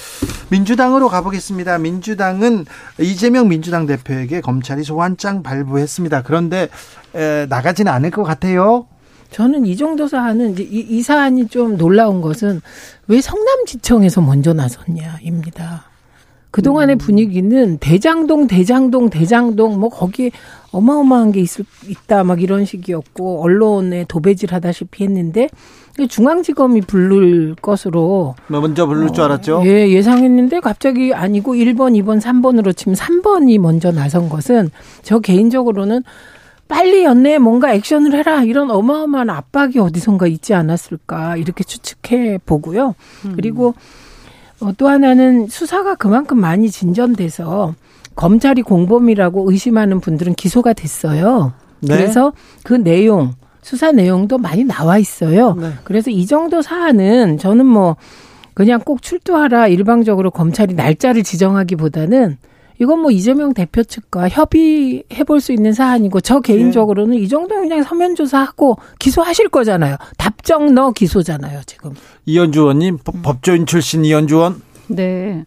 민주당으로 가보겠습니다. 민주당은 이재명 민주당 대표에게 검찰이 소환장 발부했습니다. 그런데 에, 나가지는 않을 것 같아요. 저는 이 정도 사안은 이제 이, 이 사안이 좀 놀라운 것은 왜 성남지청에서 먼저 나섰냐입니다. 그동안의 음. 분위기는 대장동, 대장동, 대장동, 뭐 거기에 어마어마한 게 있을, 있다, 막 이런 식이었고, 언론에 도배질 하다시피 했는데, 중앙지검이 부를 것으로. 먼저 부를 어, 줄 알았죠? 예, 예상했는데 갑자기 아니고 1번, 2번, 3번으로 치면 3번이 먼저 나선 것은 저 개인적으로는 빨리 연내에 뭔가 액션을 해라 이런 어마어마한 압박이 어디선가 있지 않았을까 이렇게 추측해 보고요. 음. 그리고 어, 또 하나는 수사가 그만큼 많이 진전돼서 검찰이 공범이라고 의심하는 분들은 기소가 됐어요. 네. 그래서 그 내용 수사 내용도 많이 나와 있어요. 네. 그래서 이 정도 사안은 저는 뭐 그냥 꼭 출두하라 일방적으로 검찰이 날짜를 지정하기보다는 이건 뭐 이재명 대표 측과 협의해 볼 수 있는 사안이고 저 개인적으로는 네. 이 정도면 그냥 서면 조사하고 기소하실 거잖아요. 답정 너 기소잖아요, 지금. 이현주 의원님 음. 법조인 출신 이현주 의원. 네.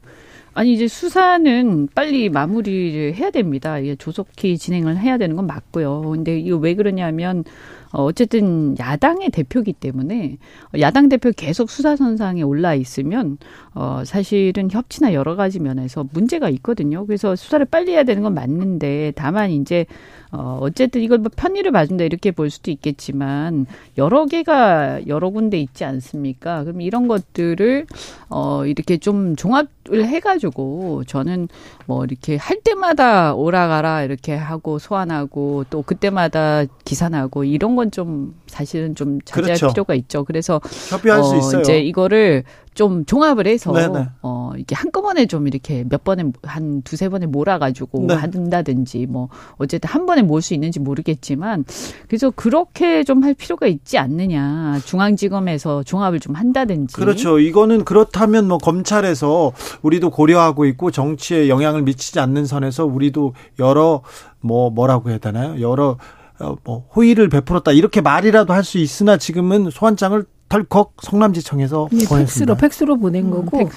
아니 이제 수사는 빨리 마무리를 해야 됩니다. 이게 조속히 진행을 해야 되는 건 맞고요. 근데 이거 왜 그러냐면 어, 어쨌든 야당의 대표기 때문에 야당 대표 계속 수사선상에 올라 있으면 어, 사실은 협치나 여러 가지 면에서 문제가 있거든요. 그래서 수사를 빨리 해야 되는 건 맞는데 다만 이제 어, 어쨌든 이걸 뭐 편의를 봐준다 이렇게 볼 수도 있겠지만 여러 개가 여러 군데 있지 않습니까? 그럼 이런 것들을 어, 이렇게 좀 종합을 해가지고 저는 뭐 이렇게 할 때마다 오라가라 이렇게 하고 소환하고 또 그때마다 기산하고 이런 건 좀 사실은 좀 자제할 그렇죠. 필요가 있죠. 그래서 협의할 어, 수 있어요. 이제 이거를 좀 종합을 해서 네네. 어 이게 한꺼번에 좀 이렇게 몇 번에 한 두세 번에 몰아 가지고 네. 한다든지 뭐 어쨌든 한 번에 몰 수 있는지 모르겠지만 그래서 그렇게 좀 할 필요가 있지 않느냐. 중앙지검에서 종합을 좀 한다든지. 그렇죠. 이거는 그렇다면 뭐 검찰에서 우리도 고려하고 있고 정치에 영향을 미치지 않는 선에서 우리도 여러 뭐 뭐라고 해야 되나요? 여러 어, 뭐 호의를 베풀었다. 이렇게 말이라도 할 수 있으나 지금은 소환장을 덜컥 성남지청에서 네, 팩스로 팩스로 보낸 음, 거고 음,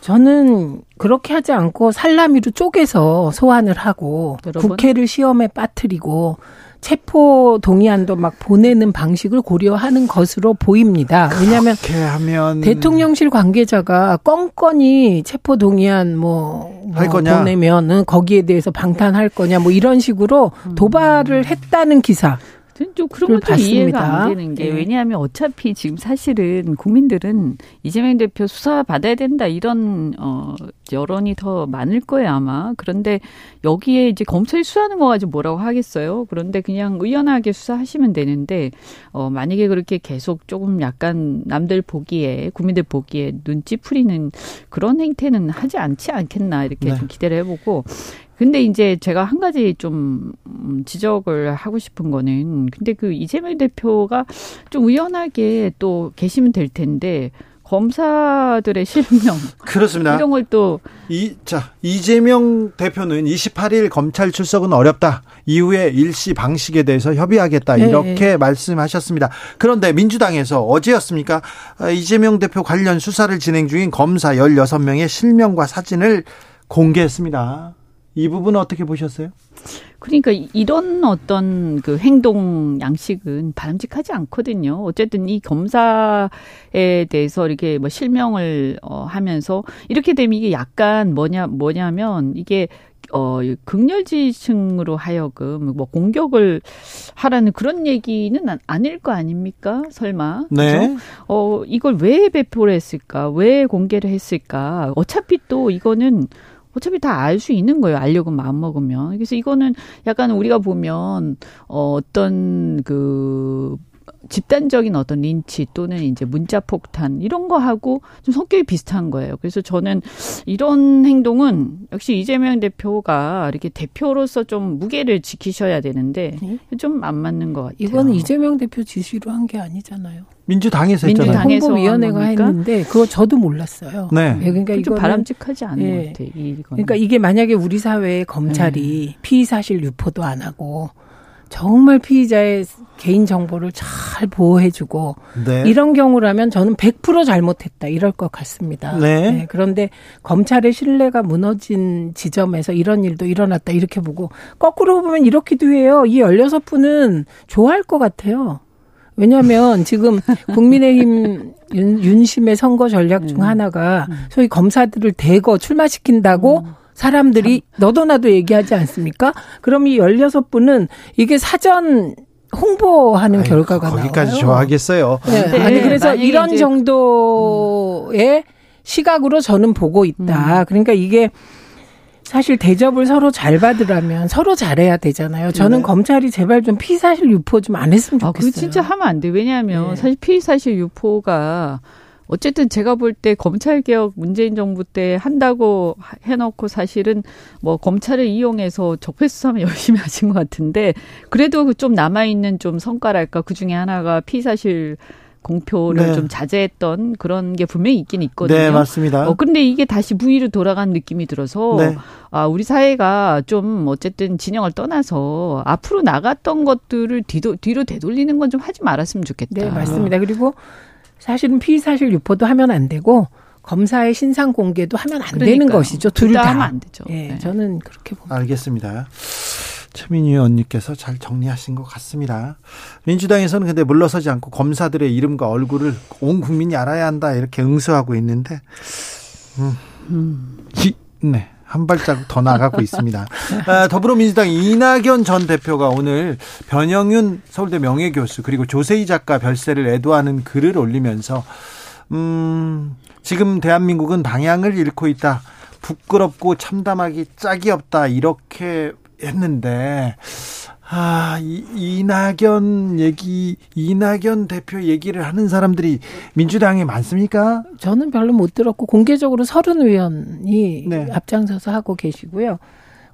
저는 그렇게 하지 않고 살라미로 쪼개서 소환을 하고 여러분? 국회를 시험에 빠뜨리고 체포 동의안도 막 보내는 방식을 고려하는 것으로 보입니다. 왜냐하면 하면... 대통령실 관계자가 건건이 체포 동의안 뭐, 뭐 보내면은 거기에 대해서 방탄할 거냐 뭐 이런 식으로 음. 도발을 했다는 기사. 좀 그런 것도 이해가 안 되는 게 네. 왜냐하면 어차피 지금 사실은 국민들은 이재명 대표 수사 받아야 된다 이런 어 여론이 더 많을 거예요 아마 그런데 여기에 이제 검찰이 수사하는 거 가지고 뭐라고 하겠어요 그런데 그냥 의연하게 수사하시면 되는데 어 만약에 그렇게 계속 조금 약간 남들 보기에 국민들 보기에 눈치 풀이는 그런 행태는 하지 않지 않겠나 이렇게 네. 좀 기대를 해보고 근데 이제 제가 한 가지 좀 음, 지적을 하고 싶은 거는 근데 그 이재명 대표가 좀 의연하게 또 계시면 될 텐데 검사들의 실명 그렇습니다. 이런 걸 또 이 자 이재명 대표는 28일 검찰 출석은 어렵다. 이후에 일시 방식에 대해서 협의하겠다 네. 이렇게 말씀하셨습니다. 그런데 민주당에서 어제였습니까? 아, 이재명 대표 관련 수사를 진행 중인 검사 16명의 실명과 사진을 공개했습니다. 이 부분은 어떻게 보셨어요? 그러니까 이런 어떤 그 행동 양식은 바람직하지 않거든요. 어쨌든 이 검사에 대해서 이렇게 뭐 실명을 어 하면서 이렇게 되면 이게 약간 뭐냐 뭐냐면 이게 어 극렬지층으로 하여금 뭐 공격을 하라는 그런 얘기는 아닐 거 아닙니까? 설마. 네. 어 이걸 왜 배포를 했을까? 왜 공개를 했을까? 어차피 또 이거는 어차피 다 알 수 있는 거예요. 알려고 마음 먹으면. 그래서 이거는 약간 우리가 보면 어 어떤 그 집단적인 어떤 린치 또는 이제 문자 폭탄 이런 거 하고 좀 성격이 비슷한 거예요. 그래서 저는 이런 행동은 역시 이재명 대표가 이렇게 대표로서 좀 무게를 지키셔야 되는데 네? 좀안 맞는 것 같아요. 이거는 이재명 대표 지시로 한 게 아니잖아요. 민주당에서 했잖아요. 민주당에서 했는데 그거 저도 몰랐어요. 네. 네 그러니까 이거 바람직하지 않은 네. 것 같아요. 이거는. 그러니까 이게 만약에 우리 사회의 검찰이 네. 피의 사실 유포도 안 하고 정말 피의자의 개인 정보를 잘 보호해주고 네. 이런 경우라면 저는 100% 잘못했다 이럴 것 같습니다. 네. 네. 그런데 검찰의 신뢰가 무너진 지점에서 이런 일도 일어났다 이렇게 보고 거꾸로 보면 이렇기도 해요. 이 16분은 좋아할 것 같아요. 왜냐하면 지금 국민의힘 윤, 윤심의 선거 전략 중 음. 하나가 음. 소위 검사들을 대거 출마시킨다고 음. 사람들이 너도 나도 얘기하지 않습니까? 그럼 이 16분은 이게 사전 홍보하는 아유, 결과가 거기까지 나와요. 좋아하겠어요. 네. 네. 아니 그래서 이런 정도의 시각으로 저는 보고 있다. 음. 그러니까 이게 사실 대접을 서로 잘 받으려면 서로 잘해야 되잖아요. 저는 네. 검찰이 제발 좀 피사실 유포 좀 안 했으면 좋겠어요. 아, 그 진짜 하면 안 돼. 왜냐하면 네. 사실 피사실 유포가 어쨌든 제가 볼 때 검찰 개혁 문재인 정부 때 한다고 해놓고 사실은 뭐 검찰을 이용해서 적폐 수사만 열심히 하신 것 같은데 그래도 좀 남아 있는 좀 성과랄까 그 중에 하나가 피사실 공표를 네. 좀 자제했던 그런 게 분명히 있긴 있거든요. 네, 맞습니다. 어, 근데 이게 다시 부위로 돌아간 느낌이 들어서 네. 아, 우리 사회가 좀 어쨌든 진영을 떠나서 앞으로 나갔던 것들을 뒤도, 뒤로 되돌리는 건 좀 하지 말았으면 좋겠다. 네, 맞습니다. 그리고 사실은 피의사실 유포도 하면 안 되고 검사의 신상 공개도 하면 안 되는 그러니까요. 것이죠. 둘 둘다 다. 하면 안 되죠. 예, 네. 저는 그렇게 봅니다. 알겠습니다. 최민희 의원님께서 잘 정리하신 것 같습니다. 민주당에서는 근데 물러서지 않고 검사들의 이름과 얼굴을 온 국민이 알아야 한다 이렇게 응수하고 있는데, 음, 지, 네. 한 발자국 더 나가고 있습니다. 아, 더불어민주당 이낙연 전 대표가 오늘 변영윤 서울대 명예교수 그리고 조세희 작가 별세를 애도하는 글을 올리면서 음, 지금 대한민국은 방향을 잃고 있다. 부끄럽고 참담하기 짝이 없다. 이렇게 했는데, 아, 이, 이낙연 얘기, 이낙연 대표 얘기를 하는 사람들이 민주당에 많습니까? 저는 별로 못 들었고 공개적으로 서른 의원이 네. 앞장서서 하고 계시고요.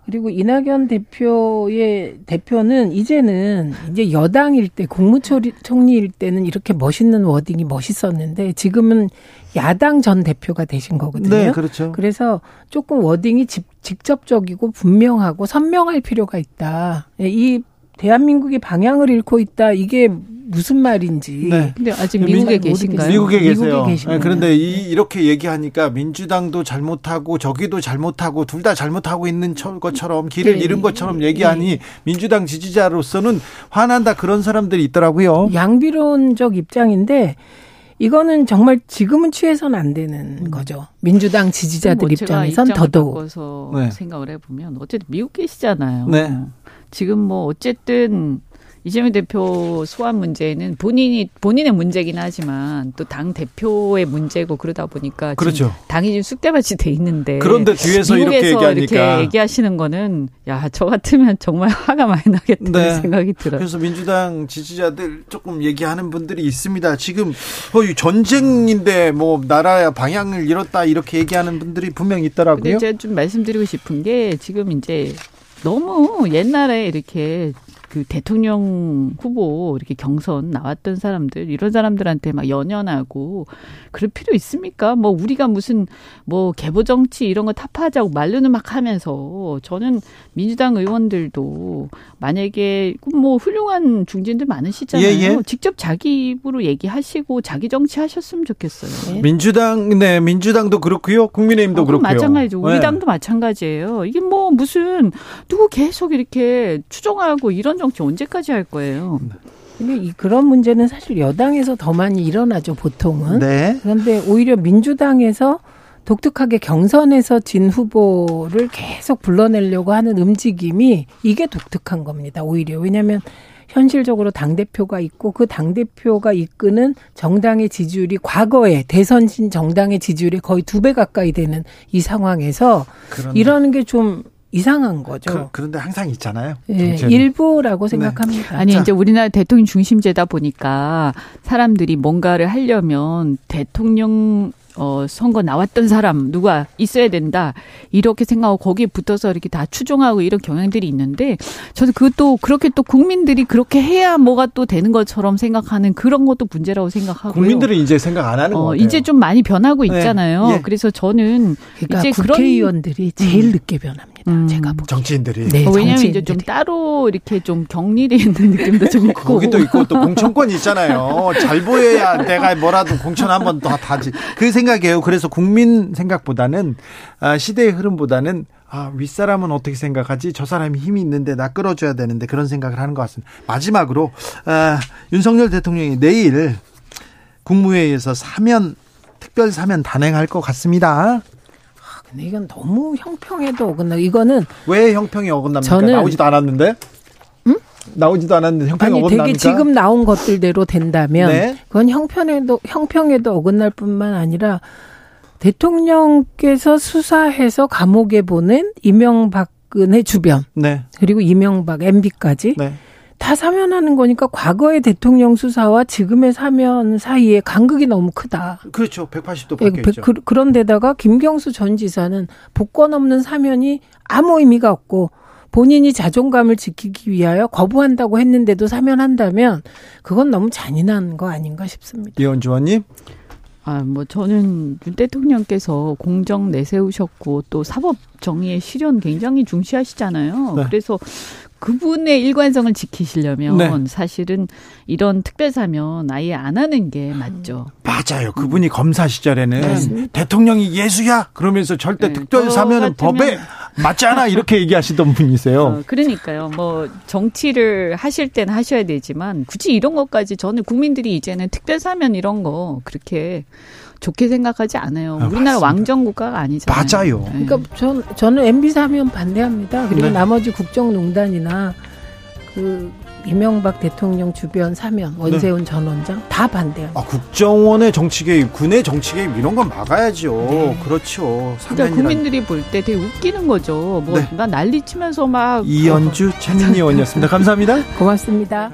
그리고 이낙연 대표의 대표는 이제는 이제 여당일 때 국무총리일 때는 이렇게 멋있는 워딩이 멋있었는데 지금은 야당 전 대표가 되신 거거든요. 네, 그렇죠. 그래서 조금 워딩이 직, 직접적이고 분명하고 선명할 필요가 있다. 예, 이 대한민국이 방향을 잃고 있다. 이게 무슨 말인지. 네. 근데 아직 미- 미국에. 계신가요? 미국에 계세요. 미국에. 네, 그런데 이, 이렇게 얘기하니까 민주당도 잘못하고 저기도 잘못하고 둘 다 잘못하고 있는 처- 것처럼 길을 네. 잃은 것처럼 얘기하니 민주당 지지자로서는 화난다 그런 사람들이 있더라고요. 양비론적 입장인데 이거는 정말 지금은 취해서는 안 되는 거죠. 민주당 지지자들 뭐 입장에선 더더욱. 네. 생각을 해보면 어쨌든 미국 계시잖아요. 네. 지금 뭐 어쨌든 이재명 대표 소환 문제는 본인이 본인의 문제긴 하지만 또 당 대표의 문제고 그러다 보니까 그렇죠. 당이 지금 쑥대밭이 돼 있는데 그런데 뒤에서 이렇게 얘기하니까 이렇게 얘기하시는 거는 야 저 같으면 정말 화가 많이 나겠다는 네. 생각이 들어요. 그래서 민주당 지지자들 조금 얘기하는 분들이 있습니다. 지금 거의 전쟁인데 뭐 나라의 방향을 잃었다 이렇게 얘기하는 분들이 분명히 근데 있더라고요. 제가 좀 말씀드리고 싶은 게 지금 이제 너무 옛날에 이렇게 그 대통령 후보 이렇게 경선 나왔던 사람들 이런 사람들한테 막 연연하고 그럴 필요 있습니까? 뭐 우리가 무슨 뭐 개보 정치 이런 거 타파하자고 말로는 막 하면서 저는 민주당 의원들도 만약에 뭐 훌륭한 중진들 많으시잖아요. 예, 예. 직접 자기 입으로 얘기하시고 자기 정치 하셨으면 좋겠어요. 민주당 네 민주당도 그렇고요. 국민의힘도 어, 그렇고요. 마찬가지죠. 우리 네. 당도 마찬가지예요. 이게 뭐 무슨 누구 계속 이렇게 추종하고 이런 정치 언제까지 할 거예요? 근데 이 그런 문제는 사실 여당에서 더 많이 일어나죠, 보통은. 네. 그런데 오히려 민주당에서 독특하게 경선에서 진 후보를 계속 불러내려고 하는 움직임이 이게 독특한 겁니다. 오히려 왜냐하면 현실적으로 당 대표가 있고 그 당 대표가 이끄는 정당의 지지율이 과거에 대선 신 정당의 지지율이 거의 두 배 가까이 되는 이 상황에서 그런데, 이러는 게 좀 이상한 거죠. 그, 런데 항상 있잖아요. 예. 일부라고 생각합니다. 아니 자. 이제 우리나라 대통령 중심제다 보니까 사람들이 뭔가를 하려면 대통령 어 선거 나왔던 사람 누가 있어야 된다 이렇게 생각하고 거기에 붙어서 이렇게 다 추종하고 이런 경향들이 있는데 저는 그것도 그렇게 또 국민들이 그렇게 해야 뭐가 또 되는 것처럼 생각하는 그런 것도 문제라고 생각하고요. 국민들은 이제 생각 안 하는 것 어, 같아요. 이제 좀 많이 변하고 네. 있잖아요. 예. 그래서 저는 그러니까 이제 그런- 국회의원들이 제일 늦게 변합니다. 음. 제가 보기. 정치인들이 네, 어, 왜냐하면 이제 정치인들이. 좀 따로 이렇게 좀 격리돼 있는 느낌도 좀 있고. 거기도 있고 또 공천권이 있잖아요. 잘 보여야 내가 뭐라도 공천 한번 더 다지. 그 생각이에요. 그래서 국민 생각보다는 아, 시대의 흐름보다는 아, 윗사람은 어떻게 생각하지? 저 사람이 힘이 있는데 나 끌어줘야 되는데 그런 생각을 하는 것 같습니다. 마지막으로 아, 윤석열 대통령이 내일 국무회의에서 사면 특별 사면 단행할 것 같습니다. 근데 이건 너무 형평에도 어긋나. 이거는 왜 형평이 어긋납니까? 저는- 나오지도 않았는데. 나오지도 않았는데 형평이 아니 어긋납니까? 되게 지금 나온 것들대로 된다면 네. 그건 형평에도 형평에도 어긋날 뿐만 아니라 대통령께서 수사해서 감옥에 보낸 이명박근혜 주변 네. 그리고 이명박 MB까지 네. 다 사면하는 거니까 과거의 대통령 수사와 지금의 사면 사이에 간극이 너무 크다. 그렇죠. 180도 예, 바뀌어 있죠. 그, 그런데다가 김경수 전 지사는 복권 없는 사면이 아무 의미가 없고 본인이 자존감을 지키기 위하여 거부한다고 했는데도 사면한다면 그건 너무 잔인한 거 아닌가 싶습니다. 이현주 의원님. 아, 뭐 저는 윤 대통령께서 공정 내세우셨고 또 사법 정의의 실현 굉장히 중시하시잖아요. 네. 그래서 그분의 일관성을 지키시려면 네. 사실은 이런 특별사면 아예 안 하는 게 맞죠. 맞아요. 그분이 검사 시절에는 맞습니다. 대통령이 예수야 그러면서 절대 네, 특별 저 사면은 같으면- 법에 맞지 않아 이렇게 얘기하시던 분이세요. 어, 그러니까요. 뭐 정치를 하실 때는 하셔야 되지만 굳이 이런 것까지 저는 국민들이 이제는 특별사면 이런 거 그렇게 좋게 생각하지 않아요. 아, 우리나라 맞습니다. 왕정 국가가 아니잖아요. 맞아요. 네. 그러니까 전, 저는 MB 사면 반대합니다. 그리고 네. 나머지 국정농단이나 그 이명박 대통령 주변 사면 원세훈 전 원장 다 반대합니다. 아, 국정원의 정치 개입, 군의 정치 개입 이런 건 막아야죠. 네. 그렇죠. 그러니까 국민들이 볼 때 되게 웃기는 거죠. 뭐 네. 나 난리 치면서 막 이연주 최민희 의원이었습니다. 감사합니다. 고맙습니다.